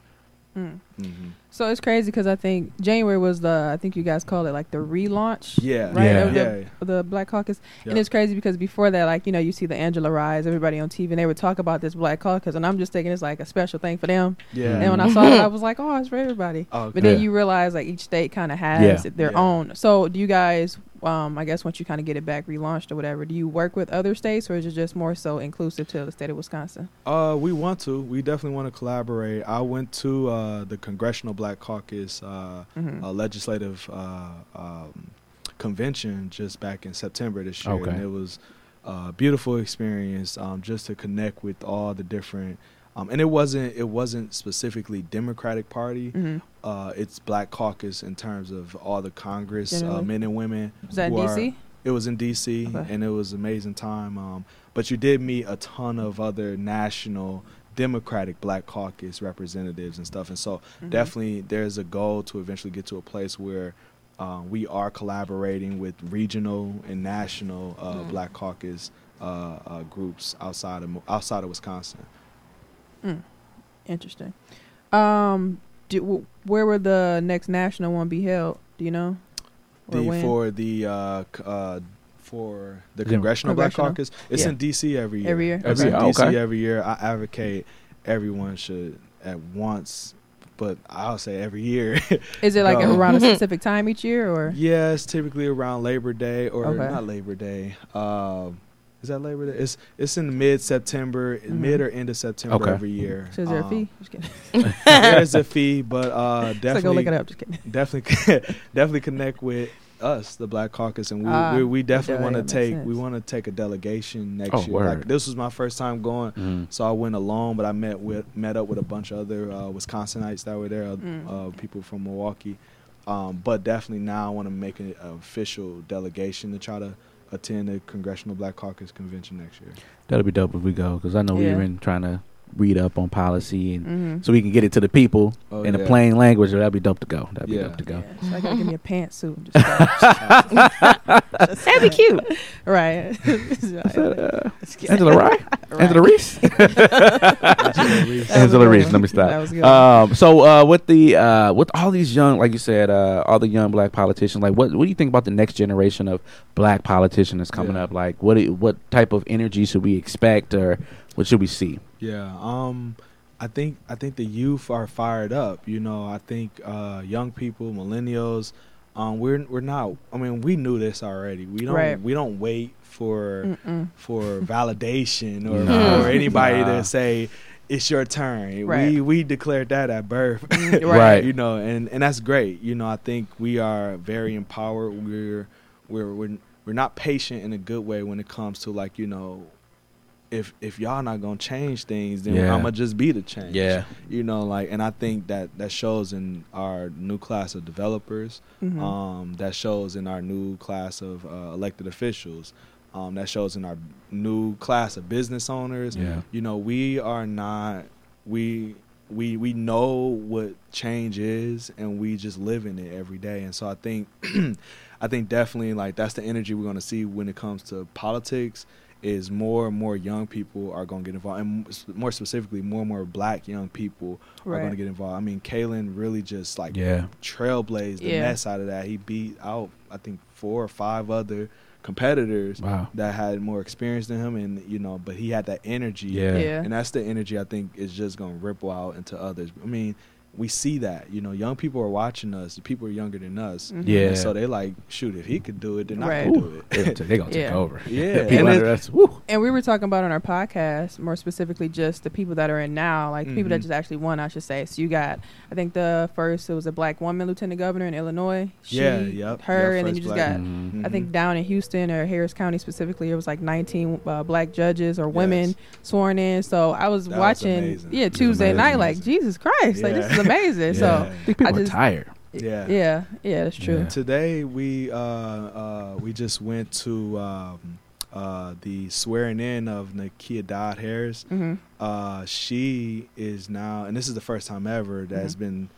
Mm. hmm So it's crazy because I think January was the I think you guys call it like the relaunch. Yeah, Right. Yeah. of yeah, the, of the Black Caucus, and it's crazy because before that, like you know, you see the Angela Rise, everybody on TV, and they would talk about this Black Caucus, and I'm just thinking it's like a special thing for them. yeah. And when I saw it, I was like, oh, it's for everybody. Oh, But then Yeah. you realize like each state kind of has Yeah. their Yeah. own. So do you guys? Um, I guess once you kind of get it back relaunched or whatever, do you work with other states or is it just more so inclusive to the state of Wisconsin? Uh, we want to. We definitely want to collaborate. I went to uh, the Congressional Black Caucus uh, Mhm. uh, legislative uh, um, convention just back in September this year, Okay. and it was a beautiful experience um, just to connect with all the different. Um, and it wasn't it wasn't specifically Democratic Party. Mhm. Uh, it's Black Caucus in terms of all the Congress uh, men and women. Was that in who are- DC? it was in DC, Okay. and it was an amazing time. Um, but you did meet a ton of other national Democratic Black Caucus representatives and stuff, and so Mhm. definitely there's a goal to eventually get to a place where uh, we are collaborating with regional and national uh, Mm. Black Caucus uh, uh, groups outside of outside of Wisconsin. Mm. Interesting. Um, do, w- where will the next national one be held? Do you know? The, for the uh, uh, for the Yeah. Congressional Black Caucus, It's It's Yeah. in DC every year. Every year? It's Every in year, DC okay. every year. I advocate everyone should at once, but I'll say every year. Is it like Go. around a specific time each year, or yeah, typically around Labor Day or Okay. not Labor Day. Um, is that Labor Day? It's it's in mid September, Mhm. mid or end of September Okay. every year. so is there a Um, fee? Just kidding. There's a fee, but uh, So definitely go look it up. Just kidding. definitely definitely connect with us, the Black Caucus, and we Ah, we, we definitely want to take sense. we want to take a delegation next Oh, year. word. Like this was my first time going, Mhm. so I went alone, but I met with met up with a bunch of other uh, Wisconsinites that were there, uh, Mm. uh, people from Milwaukee. Um, but definitely now I want to make an official delegation to try to attend the Congressional Black Caucus convention next year. That'll be dope if we go because I know Yeah. we've been trying to read up on policy and Mm-hmm. so we can get it to the people Oh, in a plain language. That'd be dope to go. That'd be dope to go. Yeah, so I gotta give me a pantsuit. and Just go. That'd be cute. right. Uh, Angela Rye, Angela Reese, Angela Reese. That Angela Reese. Let me stop. That was good. Um, so uh, with the uh, with all these young, like you said, uh, all the young black politicians, like what what do you think about the next generation of black politicians that's coming Yeah. up? Like what do- what type of energy should we expect, or what should we see? Yeah, um, I think I think the youth are fired up. You know, I think uh, young people, millennials, um, we're we're not. I mean, we knew this already. We don't Right. we don't wait for Mm-mm. for validation or Nah. for anybody Nah. to say it's your turn. Right. We we declared that at birth. Mm, Right. you know, and and that's great. You know, I think we are very empowered. We're we're we're we're not patient in a good way when it comes to like you know if if y'all not gonna change things, then Yeah. I'm gonna just be the change. Yeah. you know, like, and I think that that shows in our new class of developers. Mhm. Um, that shows in our new class of uh, elected officials. Um, that shows in our new class of business owners. Yeah. You know, we are not we we we know what change is and we just live in it every day. And so I think I think definitely like that's the energy we're going to see when it comes to politics is more and more young people are going to get involved and more specifically more and more black young people are going to get involved. I mean, Kalan really just like Yeah. trailblazed the Yeah. mess out of that. He beat out I think four or five other competitors Wow. that had more experience than him and you know, but he had that energy. Yeah. Yeah. And that's the energy I think is just going to ripple out into others. I mean, we see that, you know, young people are watching us. The people are younger than us. Mhm. Yeah. And so they like, shoot, if he could do it, then Right. I can do it. They're gonna take Yeah. over. Yeah. People And under it- us. Woo. And we were talking about on our podcast, more specifically, just the people that are in now, like people that Mhm. just actually won, I should say. So you got, I think the first it was a black woman lieutenant governor in Illinois. She, Yeah, yep, Her, yep, and then you just black got, Mhm. I think down in Houston or Harris County specifically, it was like 19 uh, black judges or women Yes. sworn in. So I was That watching, amazing. yeah, Tuesday night, like Jesus Christ, like this is amazing. So Yeah. These people I are just- tired. Yeah. yeah, yeah, that's true. Yeah. Today we uh, uh, we just went to um, uh, the swearing in of Nikiya Dodd Harris. hmm Uh, she is now, and this is the first time ever that has Mhm. been,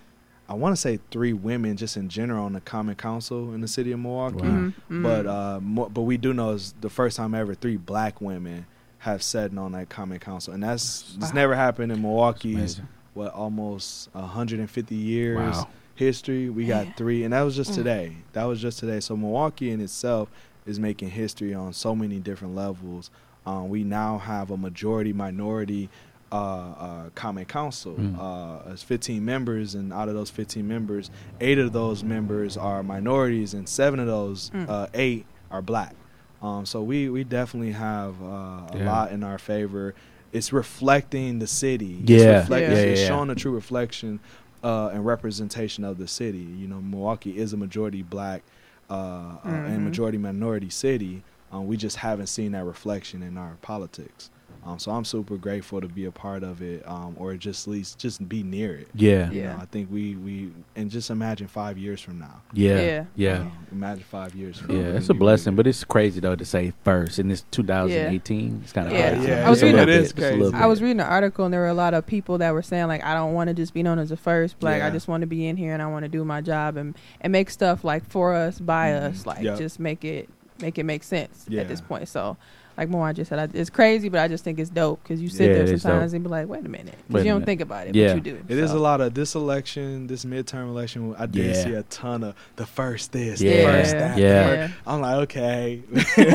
I want to say three women just in general on the Common Council in the city of Milwaukee. Wow. hmm But uh, mo- but we do know it's the first time ever three black women have sat on that Common Council, and that's it's Wow. never happened in Milwaukee's what almost 150 years Wow. history. We got three, and that was just Mm. today. That was just today. So Milwaukee in itself is making history on so many different levels. Um, we now have a majority minority uh, uh, common council. Mm. Uh, it's 15 members, and out of those 15 members, eight of those members are minorities, and seven of those Mm. uh, eight are black. Um, so we we definitely have uh, a Yeah. lot in our favor. It's reflecting the city. Yeah. it's, reflect- Yeah. it's- Yeah, it's yeah, yeah. showing a true reflection uh, and representation of the city. You know, Milwaukee is a majority black uh, uh, Mhm. and majority minority city. Um, we just haven't seen that reflection in our politics. Um, so I'm super grateful to be a part of it, um, or just at least just be near it. Yeah. You Yeah. know, I think we we and just imagine five years from now. Yeah. Yeah. Yeah. Um, imagine five years. From now. Yeah, now. it's a blessing, but it's crazy though to say first in this 2018. It's kind of Yeah. crazy. Yeah, I was reading- little It bit, is just a little crazy. I was reading an article and there were a lot of people that were saying like I don't want to just be known as a first black. I just want to be in here and I want to do my job and and make stuff like for us, by Mhm. us, like Yep. just make it make it make sense Yeah. at this point. So. Like Moan just said, I, it's crazy, but I just think it's dope because you sit Yeah, there sometimes dope. and be like, "Wait a minute," Wait because you don't minute. think about it, Yeah. but you do. It is So, a lot of this election, this midterm election. I did Yeah. see a ton of the first this, Yeah. the first that. the Yeah. first- I'm like, okay, we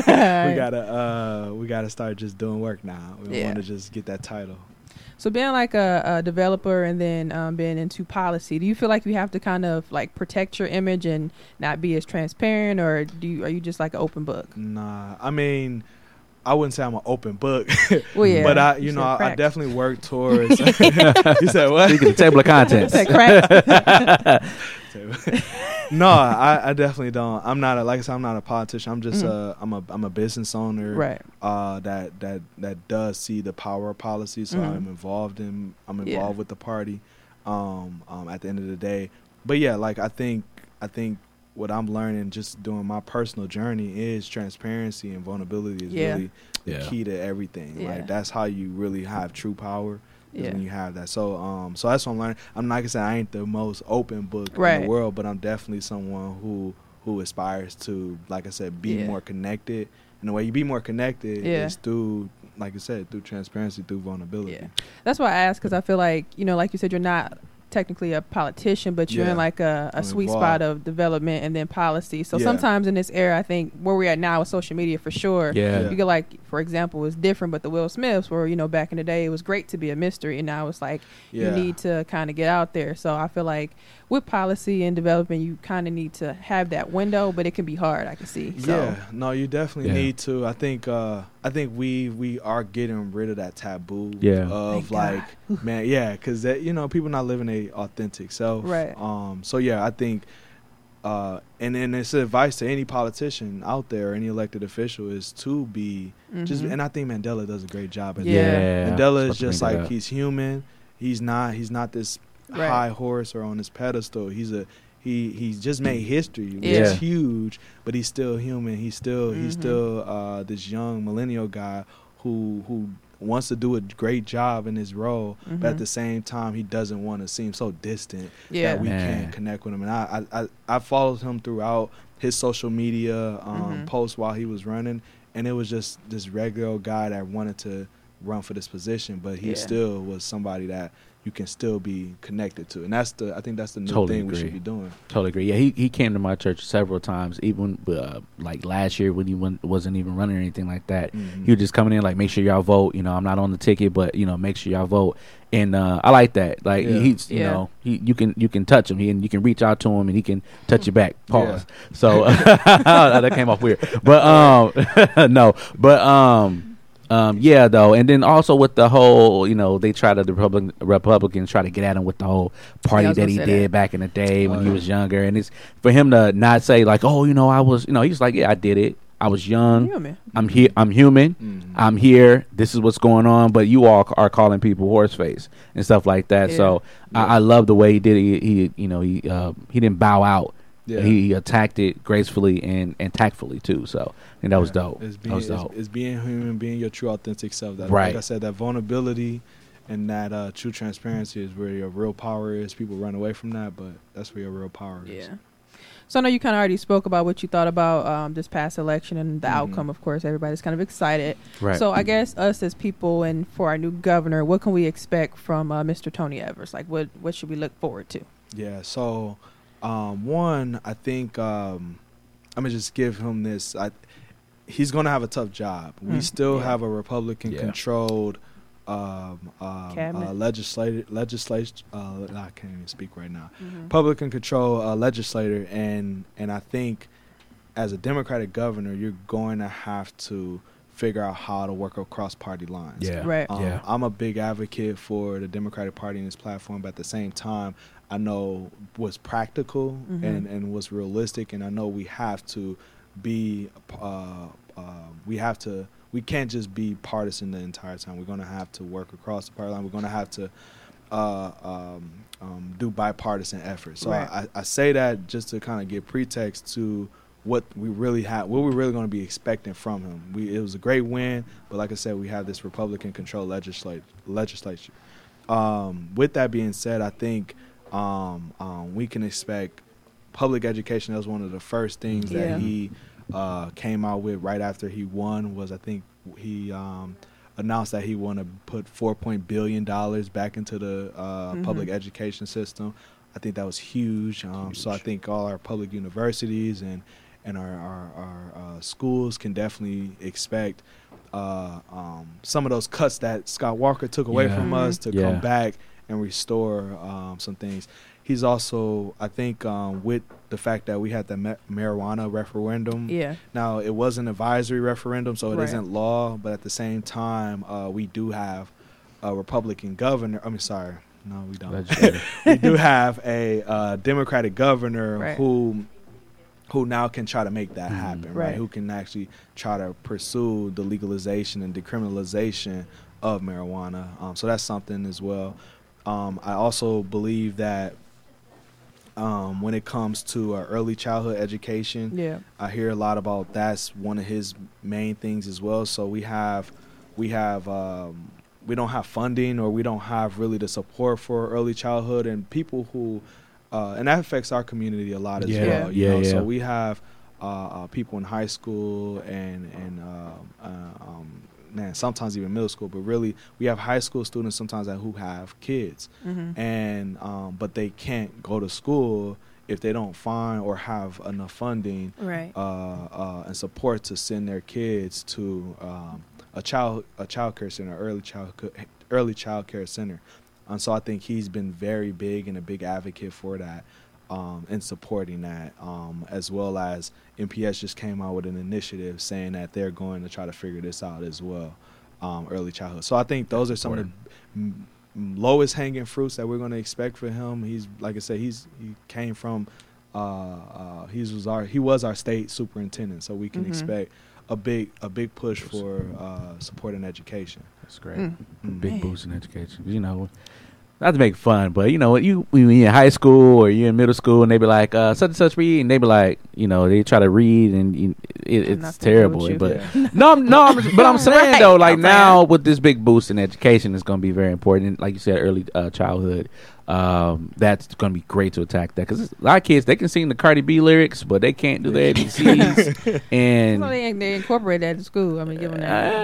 gotta uh, we gotta start just doing work now. We Yeah. want to just get that title. So being like a, a developer and then um, being into policy, do you feel like you have to kind of like protect your image and not be as transparent, or do you, are you just like an open book? Nah, I mean, I wouldn't say I'm an open book, Well, yeah, but I, you know, I, I definitely work towards. you said what? Speaking of table of contents. Said crack. no, I, I definitely don't. I'm not a, like I said, I'm not a politician. I'm just Mhm. uh, I'm a I'm a business owner. right. uh, that that that does see the power of policy. So Mhm. I'm involved in I'm Yeah. involved with the party. Um, um, at the end of the day, but yeah, like I think I think what I'm learning just doing my personal journey is transparency and vulnerability is Yeah. really the Yeah. key to everything. Yeah. Like that's how you really have true power. Is Yeah. when you have that. So um, so that's what I'm learning. I'm not gonna say I ain't the most open book in the world, but I'm definitely someone who who aspires to, like I said, be Yeah. more connected. And the way you be more connected Yeah. is through, like I said, through transparency, through vulnerability. Yeah. That's why I asked because I feel like you know, like you said, you're not technically a politician, but you're Yeah. in like a, a I'm sweet involved. spot of development and then policy. So Yeah. sometimes in this era, I think where we're at now with social media, for sure. Yeah. Yeah. You get like, for example, it's different, but the Will Smiths were, you know, back in the day, it was great to be a mystery, and now it's like Yeah. you need to kind of get out there. So I feel like with policy and development, you kind of need to have that window, but it can be hard. I can see. So, Yeah, no, you definitely Yeah. need to. I think uh I think we we are getting rid of that taboo Yeah. of Thank like man, yeah, cuz that you know, people not living a authentic self. Right. Um so yeah, I think uh, and then it's advice to any politician out there, any elected official, is to be just. Mhm. And I think Mandela does a great job at Yeah. that. I Mandela is just like he's human. He's not. He's not this Right. high horse or on this pedestal. He's a. He he's just made history, which Yeah. is huge. But he's still human. He's still he's Mhm. still uh, this young millennial guy who who wants to do a great job in his role, but Mhm. at the same time he doesn't want to seem so distant Yeah. that we Man. can't connect with him. And I, I, I, I followed him throughout his social media um, Mhm. posts while he was running, and it was just this regular old guy that wanted to run for this position, but he Yeah. still was somebody that you can still be connected to, and that's the I think that's the new Totally thing we should be doing. Totally agree. Yeah, he he came to my church several times, even uh, like last year when he went, wasn't even running or anything like that. Mhm. He was just coming in like, make sure y'all vote. You know, I'm not on the ticket, but you know, make sure y'all vote. And uh, I like that. Like Yeah. he's, you Yeah. know, he you can you can touch him. He and you can reach out to him, and he can touch your back. Pause. Yeah. So that came off weird, but um, no, but um. Um, yeah, though, and then also with the whole, you know, they try to the Republican Republicans try to get at him with the whole party I was that he did that. back in the day when Oh, he yeah. was younger, and it's for him to not say like, oh, you know, I was, you know, he's like, yeah, I did it. I was young. Human. I'm here. I'm human. Mhm. I'm here. This is what's going on. But you all are calling people horse face and stuff like that. So Yeah. I, I love the way he did it. He, he you know, he uh, he didn't bow out. Yeah. He, he attacked it gracefully and, and tactfully too. So and that was dope. It's that being, was dope. it's being human, being your true authentic self. That, Right. Like I said, that vulnerability and that uh, true transparency is where your real power is. People run away from that, but that's where your real power is. Yeah. So I know you kind of already spoke about what you thought about um, this past election and the Mhm. outcome. Of course, everybody's kind of excited. right. So I guess us as people and for our new governor, what can we expect from uh, Mr. Tony Evers? Like, what what should we look forward to? Yeah. So, um, one, I think um, I'm gonna just give him this. I, he's gonna have a tough job. We Mm, still yeah. have a Republican-controlled um, um, uh, legislative legislation. Uh, I can't even speak right now. Mm-hmm. Republican control uh, legislator, and and I think as a Democratic governor, you're going to have to figure out how to work across party lines. yeah. Right. Um, Yeah. I'm a big advocate for the Democratic Party and its platform, but at the same time, I know what's practical Mhm. and, and what's realistic, and I know we have to be, uh, uh, we have to, we can't just be partisan the entire time. We're going to have to work across the party line. We're going to have to uh, um, um, do bipartisan efforts. So Right. I, I say that just to kind of give pretext to what we really have, what we're really going to be expecting from him. We it was a great win, but like I said, we have this Republican-controlled legislate legislature. Um, with that being said, I think um, um, we can expect public education. That was one of the first things Yeah. that he uh, came out with right after he won. Was I think he um, announced that he want to put four point billion dollars back into the uh, Mhm. public education system. I think that was huge. Um, So I think all our public universities and and our our, our uh, schools can definitely expect uh, um, some of those cuts that Scott Walker took away Yeah. from us to Yeah. come back and restore um, some things. He's also, I think, um, with the fact that we had the ma- marijuana referendum. Yeah. Now it was an advisory referendum, so it Right. not law. But at the same time, uh, we do have a Republican governor. I mean, sorry, no, we don't. We do have a uh, Democratic governor Right. who who now can try to make that Mhm. happen, right. Right. Who can actually try to pursue the legalization and decriminalization of marijuana. Um, so that's something as well. Um, I also believe that um, when it comes to uh, early childhood education, Yeah. I hear a lot about that's one of his main things as well. So we have we have um, we don't have funding or we don't have really the support for early childhood and people who uh, and that affects our community a lot as Yeah. well. you Yeah, know? yeah. So we have uh, uh, people in high school and and uh, uh, um, man sometimes even middle school, but really we have high school students sometimes that who have kids Mm-hmm. and um, but they can't go to school if they don't find or have enough funding Right. uh, uh, and support to send their kids to um, a child a child care center, early child early child care center. And so I think he's been very big and a big advocate for that um, and supporting that, um, as well as MPS just came out with an initiative saying that they're going to try to figure this out as well, um, early childhood. So I think those are some of the m- m- lowest hanging fruits that we're going to expect for him. He's like I said, he's he came from uh, uh, he was our he was our state superintendent, so we can Mhm. expect a big a big push for uh, supporting education. That's great. Mm. Mm. Big boost in education. You know, not to make fun, but you know, you when you're in high school or you're in middle school, and they be like, uh, such and such read, and they be like, you know, they try to read, and you, it, it's terrible. But Yeah. no, I'm, no, I'm, but I'm saying Right, though, like I'm now with this big boost in education, it's going to be very important. Like you said, early uh, childhood. Um, that's going to be great to attack that because a lot of kids they can sing the Cardi B lyrics, but they can't do the ABCs. and So they, they incorporate that in school. I mean, give them that.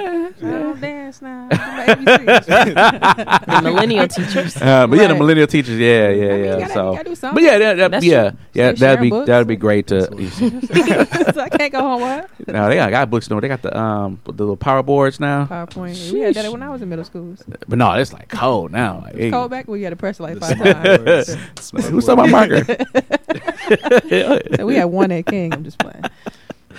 Uh, I don't dance now. ABCs. The millennial teachers. Uh, but yeah, the Right. millennial teachers, yeah, yeah, I mean, you yeah. gotta- so, you gotta do but yeah, that, that yeah, true. yeah, Stay that'd be books. that'd be great to. so I can't go home with no, they got, got books. No, they got the um the little power boards now. PowerPoint. We had that when I was in middle school. But no, it's like cold now. Like, It's hey, cold back. We had to press like The five smart times. words. Who's talking about marker? We had one at King. I'm just playing.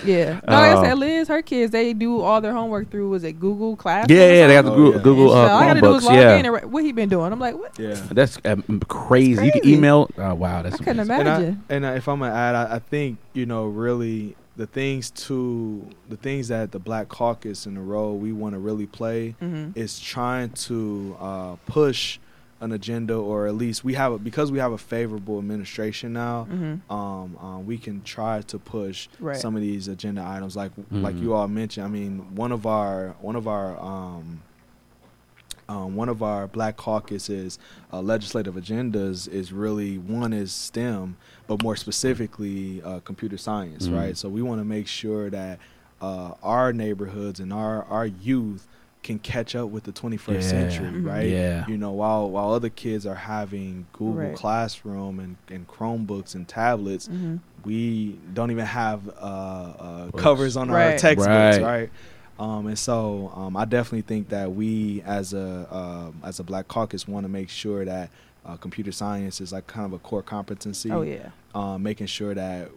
Yeah. No, like Oh. I said, Liz, her kids, they do all their homework through, was it Google Classroom? yeah, yeah, they got the Oh, Google, yeah. Google uh, So all I gotta do is Chromebooks. log Yeah, in and re- what he been doing. I'm like, what? Yeah. that's um, crazy. You can email. Oh wow, that's I couldn't amazing. And, I, imagine. and I, if I'm gonna add, I, I think you know really the things to the things that the Black Caucus and the role we want to really play mm-hmm. is trying to uh, push an agenda, or at least we have a, because we have a favorable administration now. Mm-hmm. Um, um, we can try to push Right. some of these agenda items, like like Mhm. you all mentioned. I mean, one of our one of our um, um, one of our Black caucuses uh, legislative agendas is really one is STEM, but more specifically uh, computer science, Mhm. right? So we want to make sure that uh, our neighborhoods and our our youth can catch up with the 21st Yeah. century, Mhm. right? Yeah. You know, while while other kids are having Google Right. Classroom and, and Chromebooks and tablets, Mm-hmm. we don't even have uh, uh, covers on our textbooks, Right. right? Um, and so um, I definitely think that we, as a um, as a Black Caucus, want to make sure that uh, computer science is like kind of a core competency. Oh yeah. Um, making sure that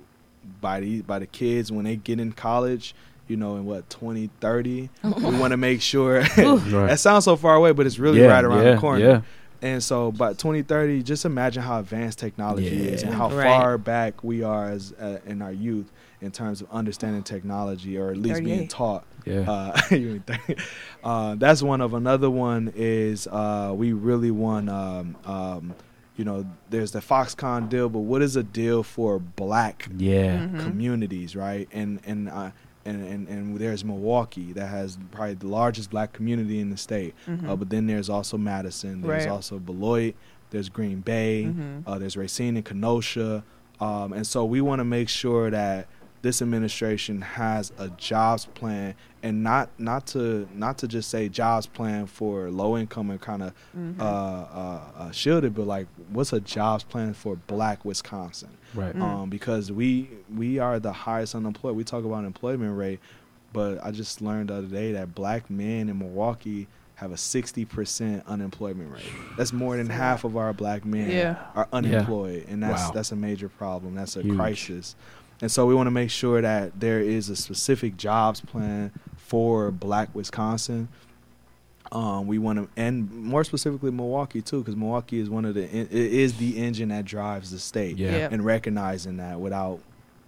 by the by the kids when they get in college, you know, in what 2030, we want to make sure. that sounds so far away, but it's really yeah, right around yeah, the corner. Yeah, And so by 2030, just imagine how advanced technology is and how Right. far back we are as uh, in our youth in terms of understanding technology or at least being taught. yeah. Uh, you ain't 30. uh, that's one of another one is uh, we really want um, um, you know there's the Foxconn deal, but what is a deal for black yeah. Mhm. communities, right? And and uh, and, and and there's Milwaukee that has probably the largest black community in the state. Mhm. Uh, but then there's also Madison. There's Right. also Beloit. There's Green Bay. Mhm. Uh, there's Racine and Kenosha. Um, and so we want to make sure that this administration has a jobs plan and not not to not to just say jobs plan for low income and kind of Mhm. uh, uh, uh, shielded, but like what's a jobs plan for Black Wisconsin? Right. Mm. um, because we we are the highest unemployed. We talk about employment rate, but I just learned the other day that black men in Milwaukee have a sixty percent unemployment rate. That's more than half of our black men Yeah. are unemployed, and that's Wow. that's a major problem. That's a Huge. crisis. And so we want to make sure that there is a specific jobs plan for Black Wisconsin. Um, we want to, and more specifically Milwaukee too, because Milwaukee is one of the it is the engine that drives the state Yeah. Yeah. and recognizing that without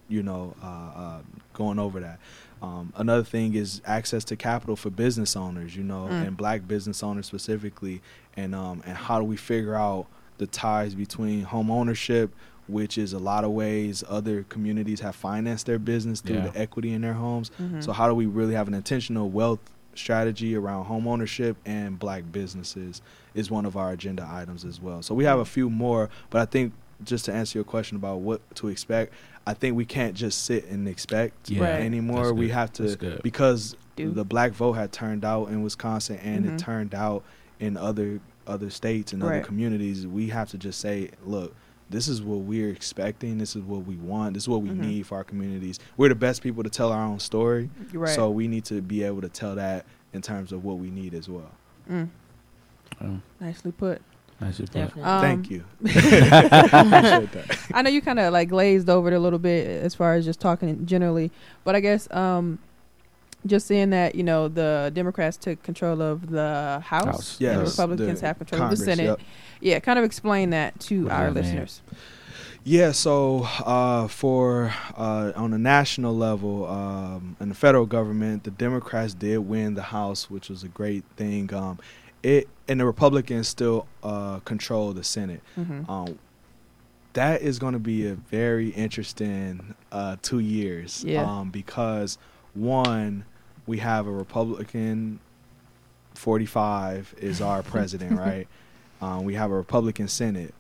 you know uh, uh, going over that um, another thing is access to capital for business owners you know Mm. and black business owners specifically and um, and how do we figure out the ties between home ownership which is a lot of ways other communities have financed their business through Yeah. the equity in their homes Mhm. so how do we really have an intentional wealth strategy around home ownership and black businesses is one of our agenda items as well. So we have a few more, but I think just to answer your question about what to expect, I think we can't just sit and expect Yeah. Right. anymore. We have to because Do. the black vote had turned out in Wisconsin and Mhm. it turned out in other other states and other communities. We have to just say, look, this is what we're expecting. This is what we want. This is what we Mhm. need for our communities. We're the best people to tell our own story. Right. So we need to be able to tell that in terms of what we need as well. Mm. Oh, Nicely put. nice to put. Definitely. Um, Thank you. I know you kind of like glazed over it a little bit as far as just talking generally, but I guess um, just seeing that you know the Democrats took control of the House, House. and the Yes, Republicans the have control Congress, of the Senate. yep. Yeah, kind of explain that to What our does that mean? listeners. Yeah, so uh, for uh, on a national level, um, in the federal government, the Democrats did win the House, which was a great thing. Um, it and the Republicans still uh, control the Senate. Mhm. Um, that is going to be a very interesting uh, two years. Yeah. Um, because one, we have a Republican. Forty-five is our president, right? Um, we have a Republican Senate,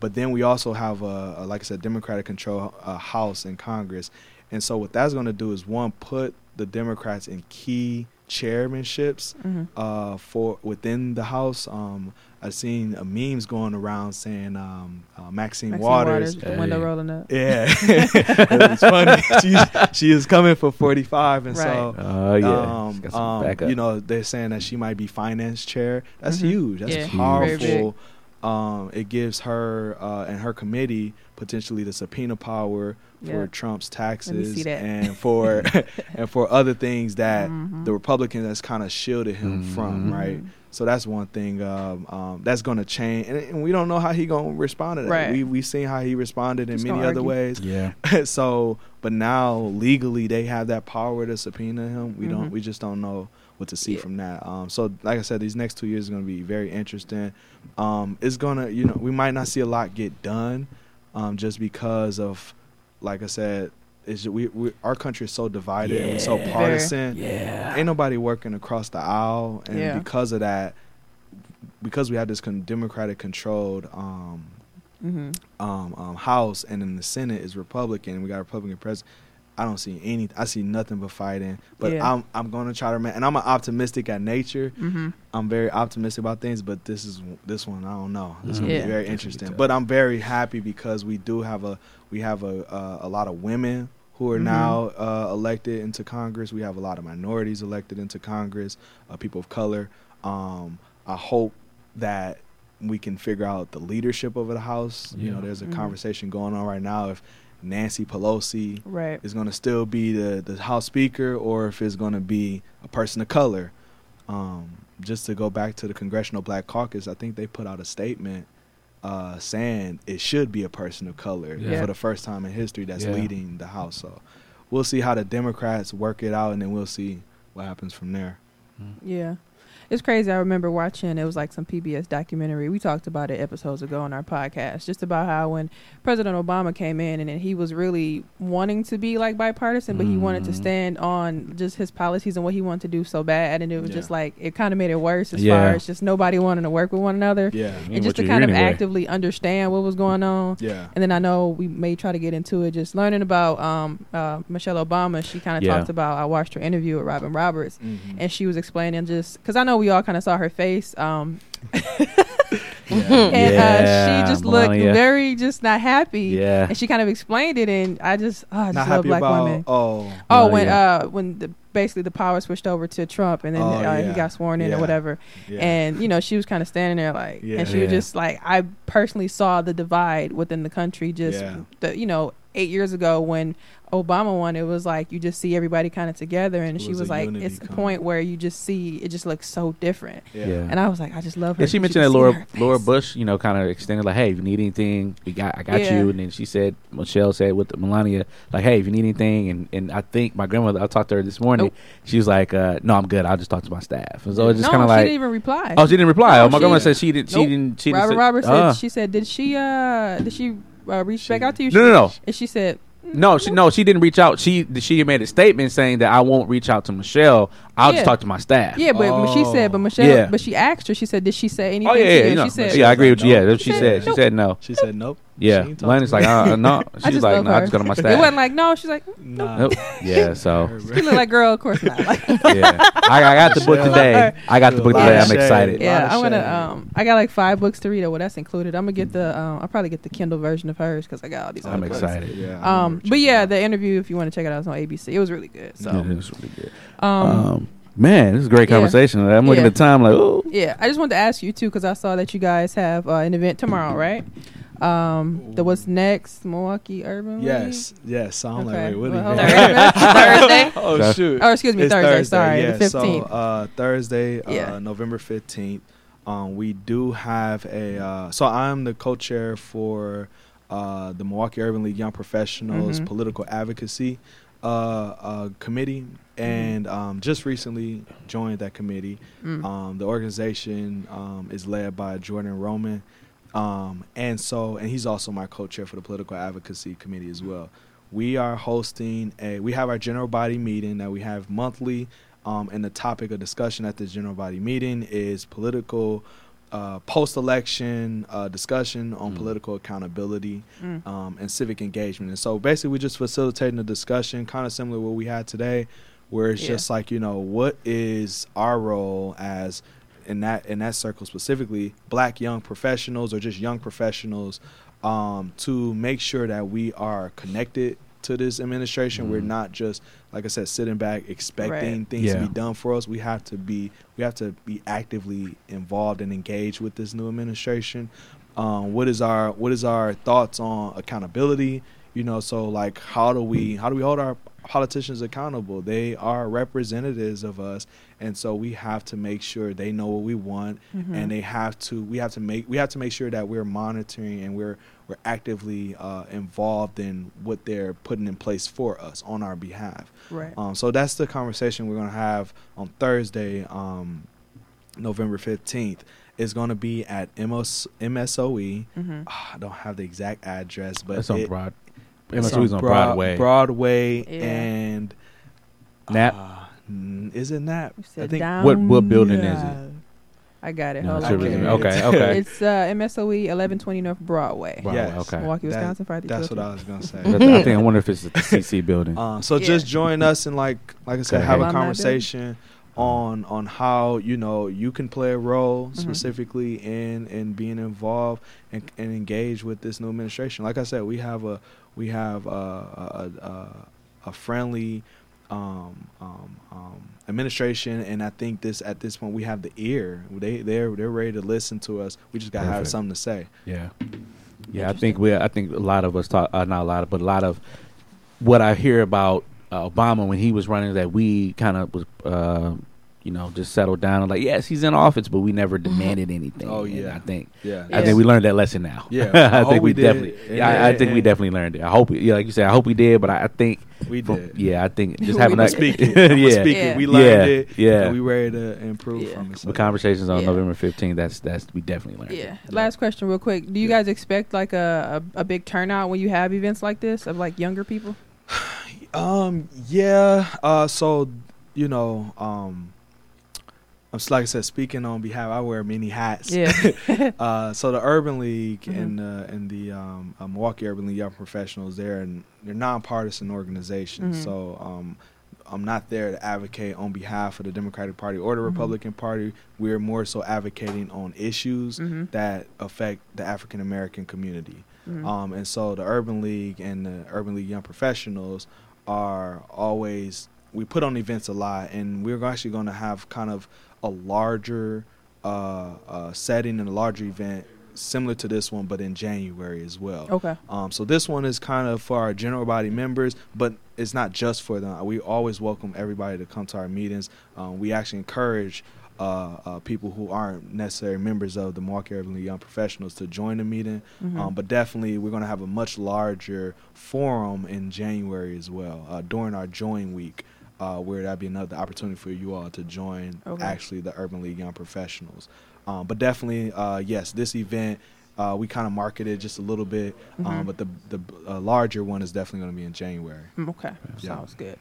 but then we also have a, a like I said, Democratic control uh, House and Congress, and so what that's going to do is one put the Democrats in key chairmanships Mhm. uh, for within the House. Um, I've seen uh, memes going around saying um, uh, Maxine, Maxine Waters. with the window rolling up. Yeah, it's funny. she she is coming for forty five, and so Oh yeah, um, She's got some um, you know, they're saying that she might be finance chair. That's Mhm. huge. That's Yeah, very powerful. Um, it gives her uh, and her committee potentially the subpoena power for Yeah. Trump's taxes and for and for other things that Mhm. the Republican has kind of shielded him from. Mhm. Right. So that's one thing um, um, that's going to change, and, and we don't know how he going to respond to that. Right. We we've seen how he responded in Just many other argue. ways. yeah, so, but now legally they have that power to subpoena him. We Mhm. don't. We just don't know what to see Yeah. from that. Um, so, like I said, these next two years are going to be very interesting. Um, it's gonna, you know, we might not see a lot get done, um, just because of, like I said, it's we, we our country is so divided and so partisan. yeah. Ain't nobody working across the aisle, and Yeah. because of that, because we have this con- democratic controlled um, Mhm. um, um, House and then the Senate is Republican. We got a Republican president. I don't see any. I see nothing but fighting. But Yeah. I'm I'm going to try to. ma- And I'm an optimistic at nature. Mhm. I'm very optimistic about things. But this is this one. I don't know. It's gonna Yeah. be very It's gonna be interesting. But I'm very happy because we do have a we have a uh, a lot of women who are Mhm. now uh, elected into Congress. We have a lot of minorities elected into Congress. Uh, people of color. Um, I hope that we can figure out the leadership of the House. You know, there's a Mhm. conversation going on right now if Nancy Pelosi Right. is going to still be the, the House Speaker or if it's going to be a person of color. Um, just to go back to the Congressional Black Caucus, I think they put out a statement uh, saying it should be a person of color Yeah. for the first time in history that's Yeah. leading the House. So we'll see how the Democrats work it out, and then we'll see what happens from there. Yeah. It's crazy. I remember watching it was like some PBS documentary. We talked about it episodes ago on our podcast, just about how when President Obama came in and then he was really wanting to be like bipartisan, but he wanted to Mhm. stand on just his policies and what he wanted to do so bad, and it was Yeah. just like it kind of made it worse as Yeah. far as just nobody wanting to work with one another, Yeah, mean, and just to kind of anyway. actively understand what was going on. yeah, And then I know we may try to get into it, just learning about um, uh, Michelle Obama. She kind of Yeah. talked about. I watched her interview with Robin Roberts, Mhm. and she was explaining just because I know we all kind of saw her face, um, yeah. and Yeah, uh, she just looked Melania. very just not happy. Yeah. and she kind of explained it, and I just, oh, I just not love happy black about. women. Oh, Oh, Oh, when uh when the basically the power switched over to Trump, and then Oh, uh, he got sworn in Yeah. or whatever, yeah. and you know she was kind of standing there like, Yeah. and she was just like, I personally saw the divide within the country. Just Yeah. the you know eight years ago when Obama won, it was like you just see everybody kind of together, and she was was like, it's the point where you just see it just looks so different, yeah. Yeah. and I was like, I just love her. Yeah, she 'cause mentioned that Laura. Laura Bush, you know, kind of extended like, hey, if you need anything, we got I got Yeah. you. And then she said, Michelle said with Melania, like, hey, if you need anything, and and I think my grandmother, I talked to her this morning. Nope. She was like, uh, no, I'm good. I'll just talk to my staff. And so it's just no, kind of like she didn't even reply. oh, she didn't reply. No, oh, my she- grandmother said she didn't. She didn't. She didn't Robert say- Roberts uh, said she said did she uh did she uh, reach back out to you? No, no, no. And she said No, she no, she didn't reach out. She she made a statement saying that I won't reach out to Michelle. I'll Yeah. just talk to my staff. Yeah, but when she said, but Oh. Michelle, Yeah. but she asked her. She said, "Did she say anything?" Oh yeah, to yeah, you? you know. she said, yeah, I agree with you. no. Yeah, She she said said she said no. She said nope. Yeah, She ain't like, uh, no. She's like, no, her. I just go to my staff. It wasn't like no. She's like, Nah. Nope. Yeah, so she looked like, girl, of course not. Like, yeah, I, I got the book today. I got the book today. I'm excited. Yeah, I'm gonna. Um, I got like five books to read. Or well, that's included. I'm gonna get the. Um, I'll probably get the Kindle version of hers because I got all these. I'm other books. excited. Yeah. Um, but yeah, the interview, if you want to check it out, is on ABC. It was really good. So, Yeah, it's really good. um, Um, man, this is a great yeah. conversation. I'm looking Yeah. at the time like, oh, Yeah, I just wanted to ask you too because I saw that you guys have uh, an event tomorrow, right? Um, the what's next Milwaukee Urban League? Yes, yes. So I'm Okay. like, wait, what Well, do hold you on. Thursday. Oh shoot! Oh, excuse me, It's Thursday. Sorry, yeah. the fifteenth. So uh, Thursday, Yeah. uh, November fifteenth. Um, we do have a. Uh, so I'm the co-chair for uh, the Milwaukee Urban League Young Professionals Mhm. Political Advocacy uh, uh, Committee, and um, just recently joined that committee. Mm. Um, the organization um, is led by Jordan Roman, um, and so and he's also my co-chair for the Political Advocacy Committee as well. We are hosting a we have our general body meeting that we have monthly, um, and the topic of discussion at the general body meeting is political. Uh, post-election uh, discussion on Mm. political accountability Mm. um, and civic engagement. And so basically, we're just facilitating a discussion, kind of similar to what we had today, where it's Yeah. just like you know, what is our role as in that in that circle specifically, black young professionals or just young professionals, um, to make sure that we are connected to this administration. We're Mhm. not just like I said, sitting back expecting Right. things to be done for us. We have to be we have to be actively involved and engaged with this new administration. Um, what is our what is our thoughts on accountability? You know, so like how do we how do we hold our politicians accountable? They are representatives of us, and so we have to make sure they know what we want, Mhm. and they have to we have to make we have to make sure that we're monitoring and we're we're actively uh, involved in what they're putting in place for us on our behalf. Right. Um, so that's the conversation we're going to have on Thursday, um, November 15th. It's going to be at MOS, MSOE. Mhm. Ah, I don't have the exact address, but That's on it- Broad. It's MSU's on Broadway. Broadway Yeah. and Nap? uh, is it Nap? We I said think down What- what building is it? I got it. No, Hold it's on. really- can't- okay, it's- okay. It's uh, MSOE 1120 North Broadway, Broadway, Yes. okay. Milwaukee, That- Wisconsin. Friday. That's what I was going to say. I think I wonder if it's the CC building. Uh, so Yeah. just join us and like like I said, Okay. have a Alumni conversation on on how you know you can play a role Mhm. specifically in in being involved and, and engage with this new administration. Like I said, we have a we have a a, a, a friendly um, um, um, administration, and I think this at this point we have the ear. They they're they're ready to listen to us. We just gotta have something to say. Yeah, yeah. I think we. I think a lot of us talk. Uh, not a lot of, but a lot of what I hear about uh, Obama when he was running, that we kind of was, uh, you know, just settled down and like, yes, he's in office, but we never demanded anything. Oh, And yeah. I think. Yeah, I think we learned that lesson now. Yeah, I, I think we, we did. definitely. Yeah, I, I think we definitely learned it. I hope. We, yeah, like you said, I hope we did. But I, I think. we from- did. yeah, I think just We having did. that. speaking. yeah, speaking. Yeah. We learned Yeah, it. yeah. And we ready to improve Yeah. from it. So, The conversations on Yeah. November fifteenth. That's that's we definitely learned. Yeah. it. Last question, real quick. Do you Yeah. guys expect like a, a a big turnout when you have events like this of like younger people? Um. Yeah. Uh. So, you know. Um. I'm like I said, speaking on behalf, I wear many hats. Yeah. uh. So the Urban League Mhm. and uh, and the um, uh, Milwaukee Urban League Young Professionals, they're an, they're nonpartisan organizations. Mhm. So um, I'm not there to advocate on behalf of the Democratic Party or the Mhm. Republican Party. We're more so advocating on issues Mhm. that affect the African American community. Mhm. Um, and so the Urban League and the Urban League Young Professionals are always we put on events a lot, and we're actually going to have kind of a larger uh, uh, setting and a larger event similar to this one, but in January as well. Okay. Um, so this one is kind of for our general body members, but it's not just for them. We always welcome everybody to come to our meetings. Um, we actually encourage uh, uh, people who aren't necessarily members of the Milwaukee Urban Young Professionals to join the meeting. Mhm. Um, but definitely, we're going to have a much larger forum in January as well uh, during our join week. Uh, where that'd be another opportunity for you all to join Okay. actually the Urban League Young Professionals. Um, but definitely, uh, yes, this event uh, we kind of marketed just a little bit, um, but the the uh, larger one is definitely going to be in January. Mm, Okay. Yeah. Sounds good.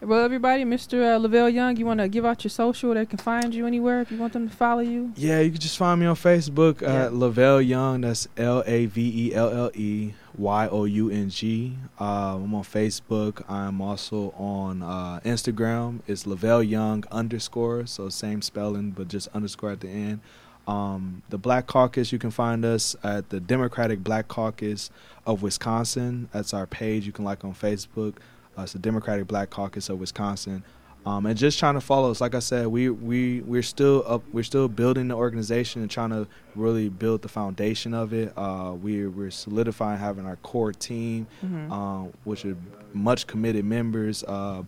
Well, everybody, Mr. Uh, Lavelle Young, you want to give out your social? They can find you anywhere if you want them to follow you. Yeah, you can just find me on Facebook Yeah. at Lavelle Young. That's L A V E L L E Y O U N G. Uh, I'm on Facebook. I'm also on uh, Instagram. It's Lavelle Young underscore. So same spelling, but just underscore at the end. Um, the Black Caucus, you can find us at the Democratic Black Caucus of Wisconsin. That's our page you can like on Facebook. Uh, it's the Democratic Black Caucus of Wisconsin. Um, and just trying to follow us. Like I said, we we we're still up. We're still building the organization and trying to really build the foundation of it. Uh, we're we're solidifying having our core team, Mhm. um, which are much committed members. Uh,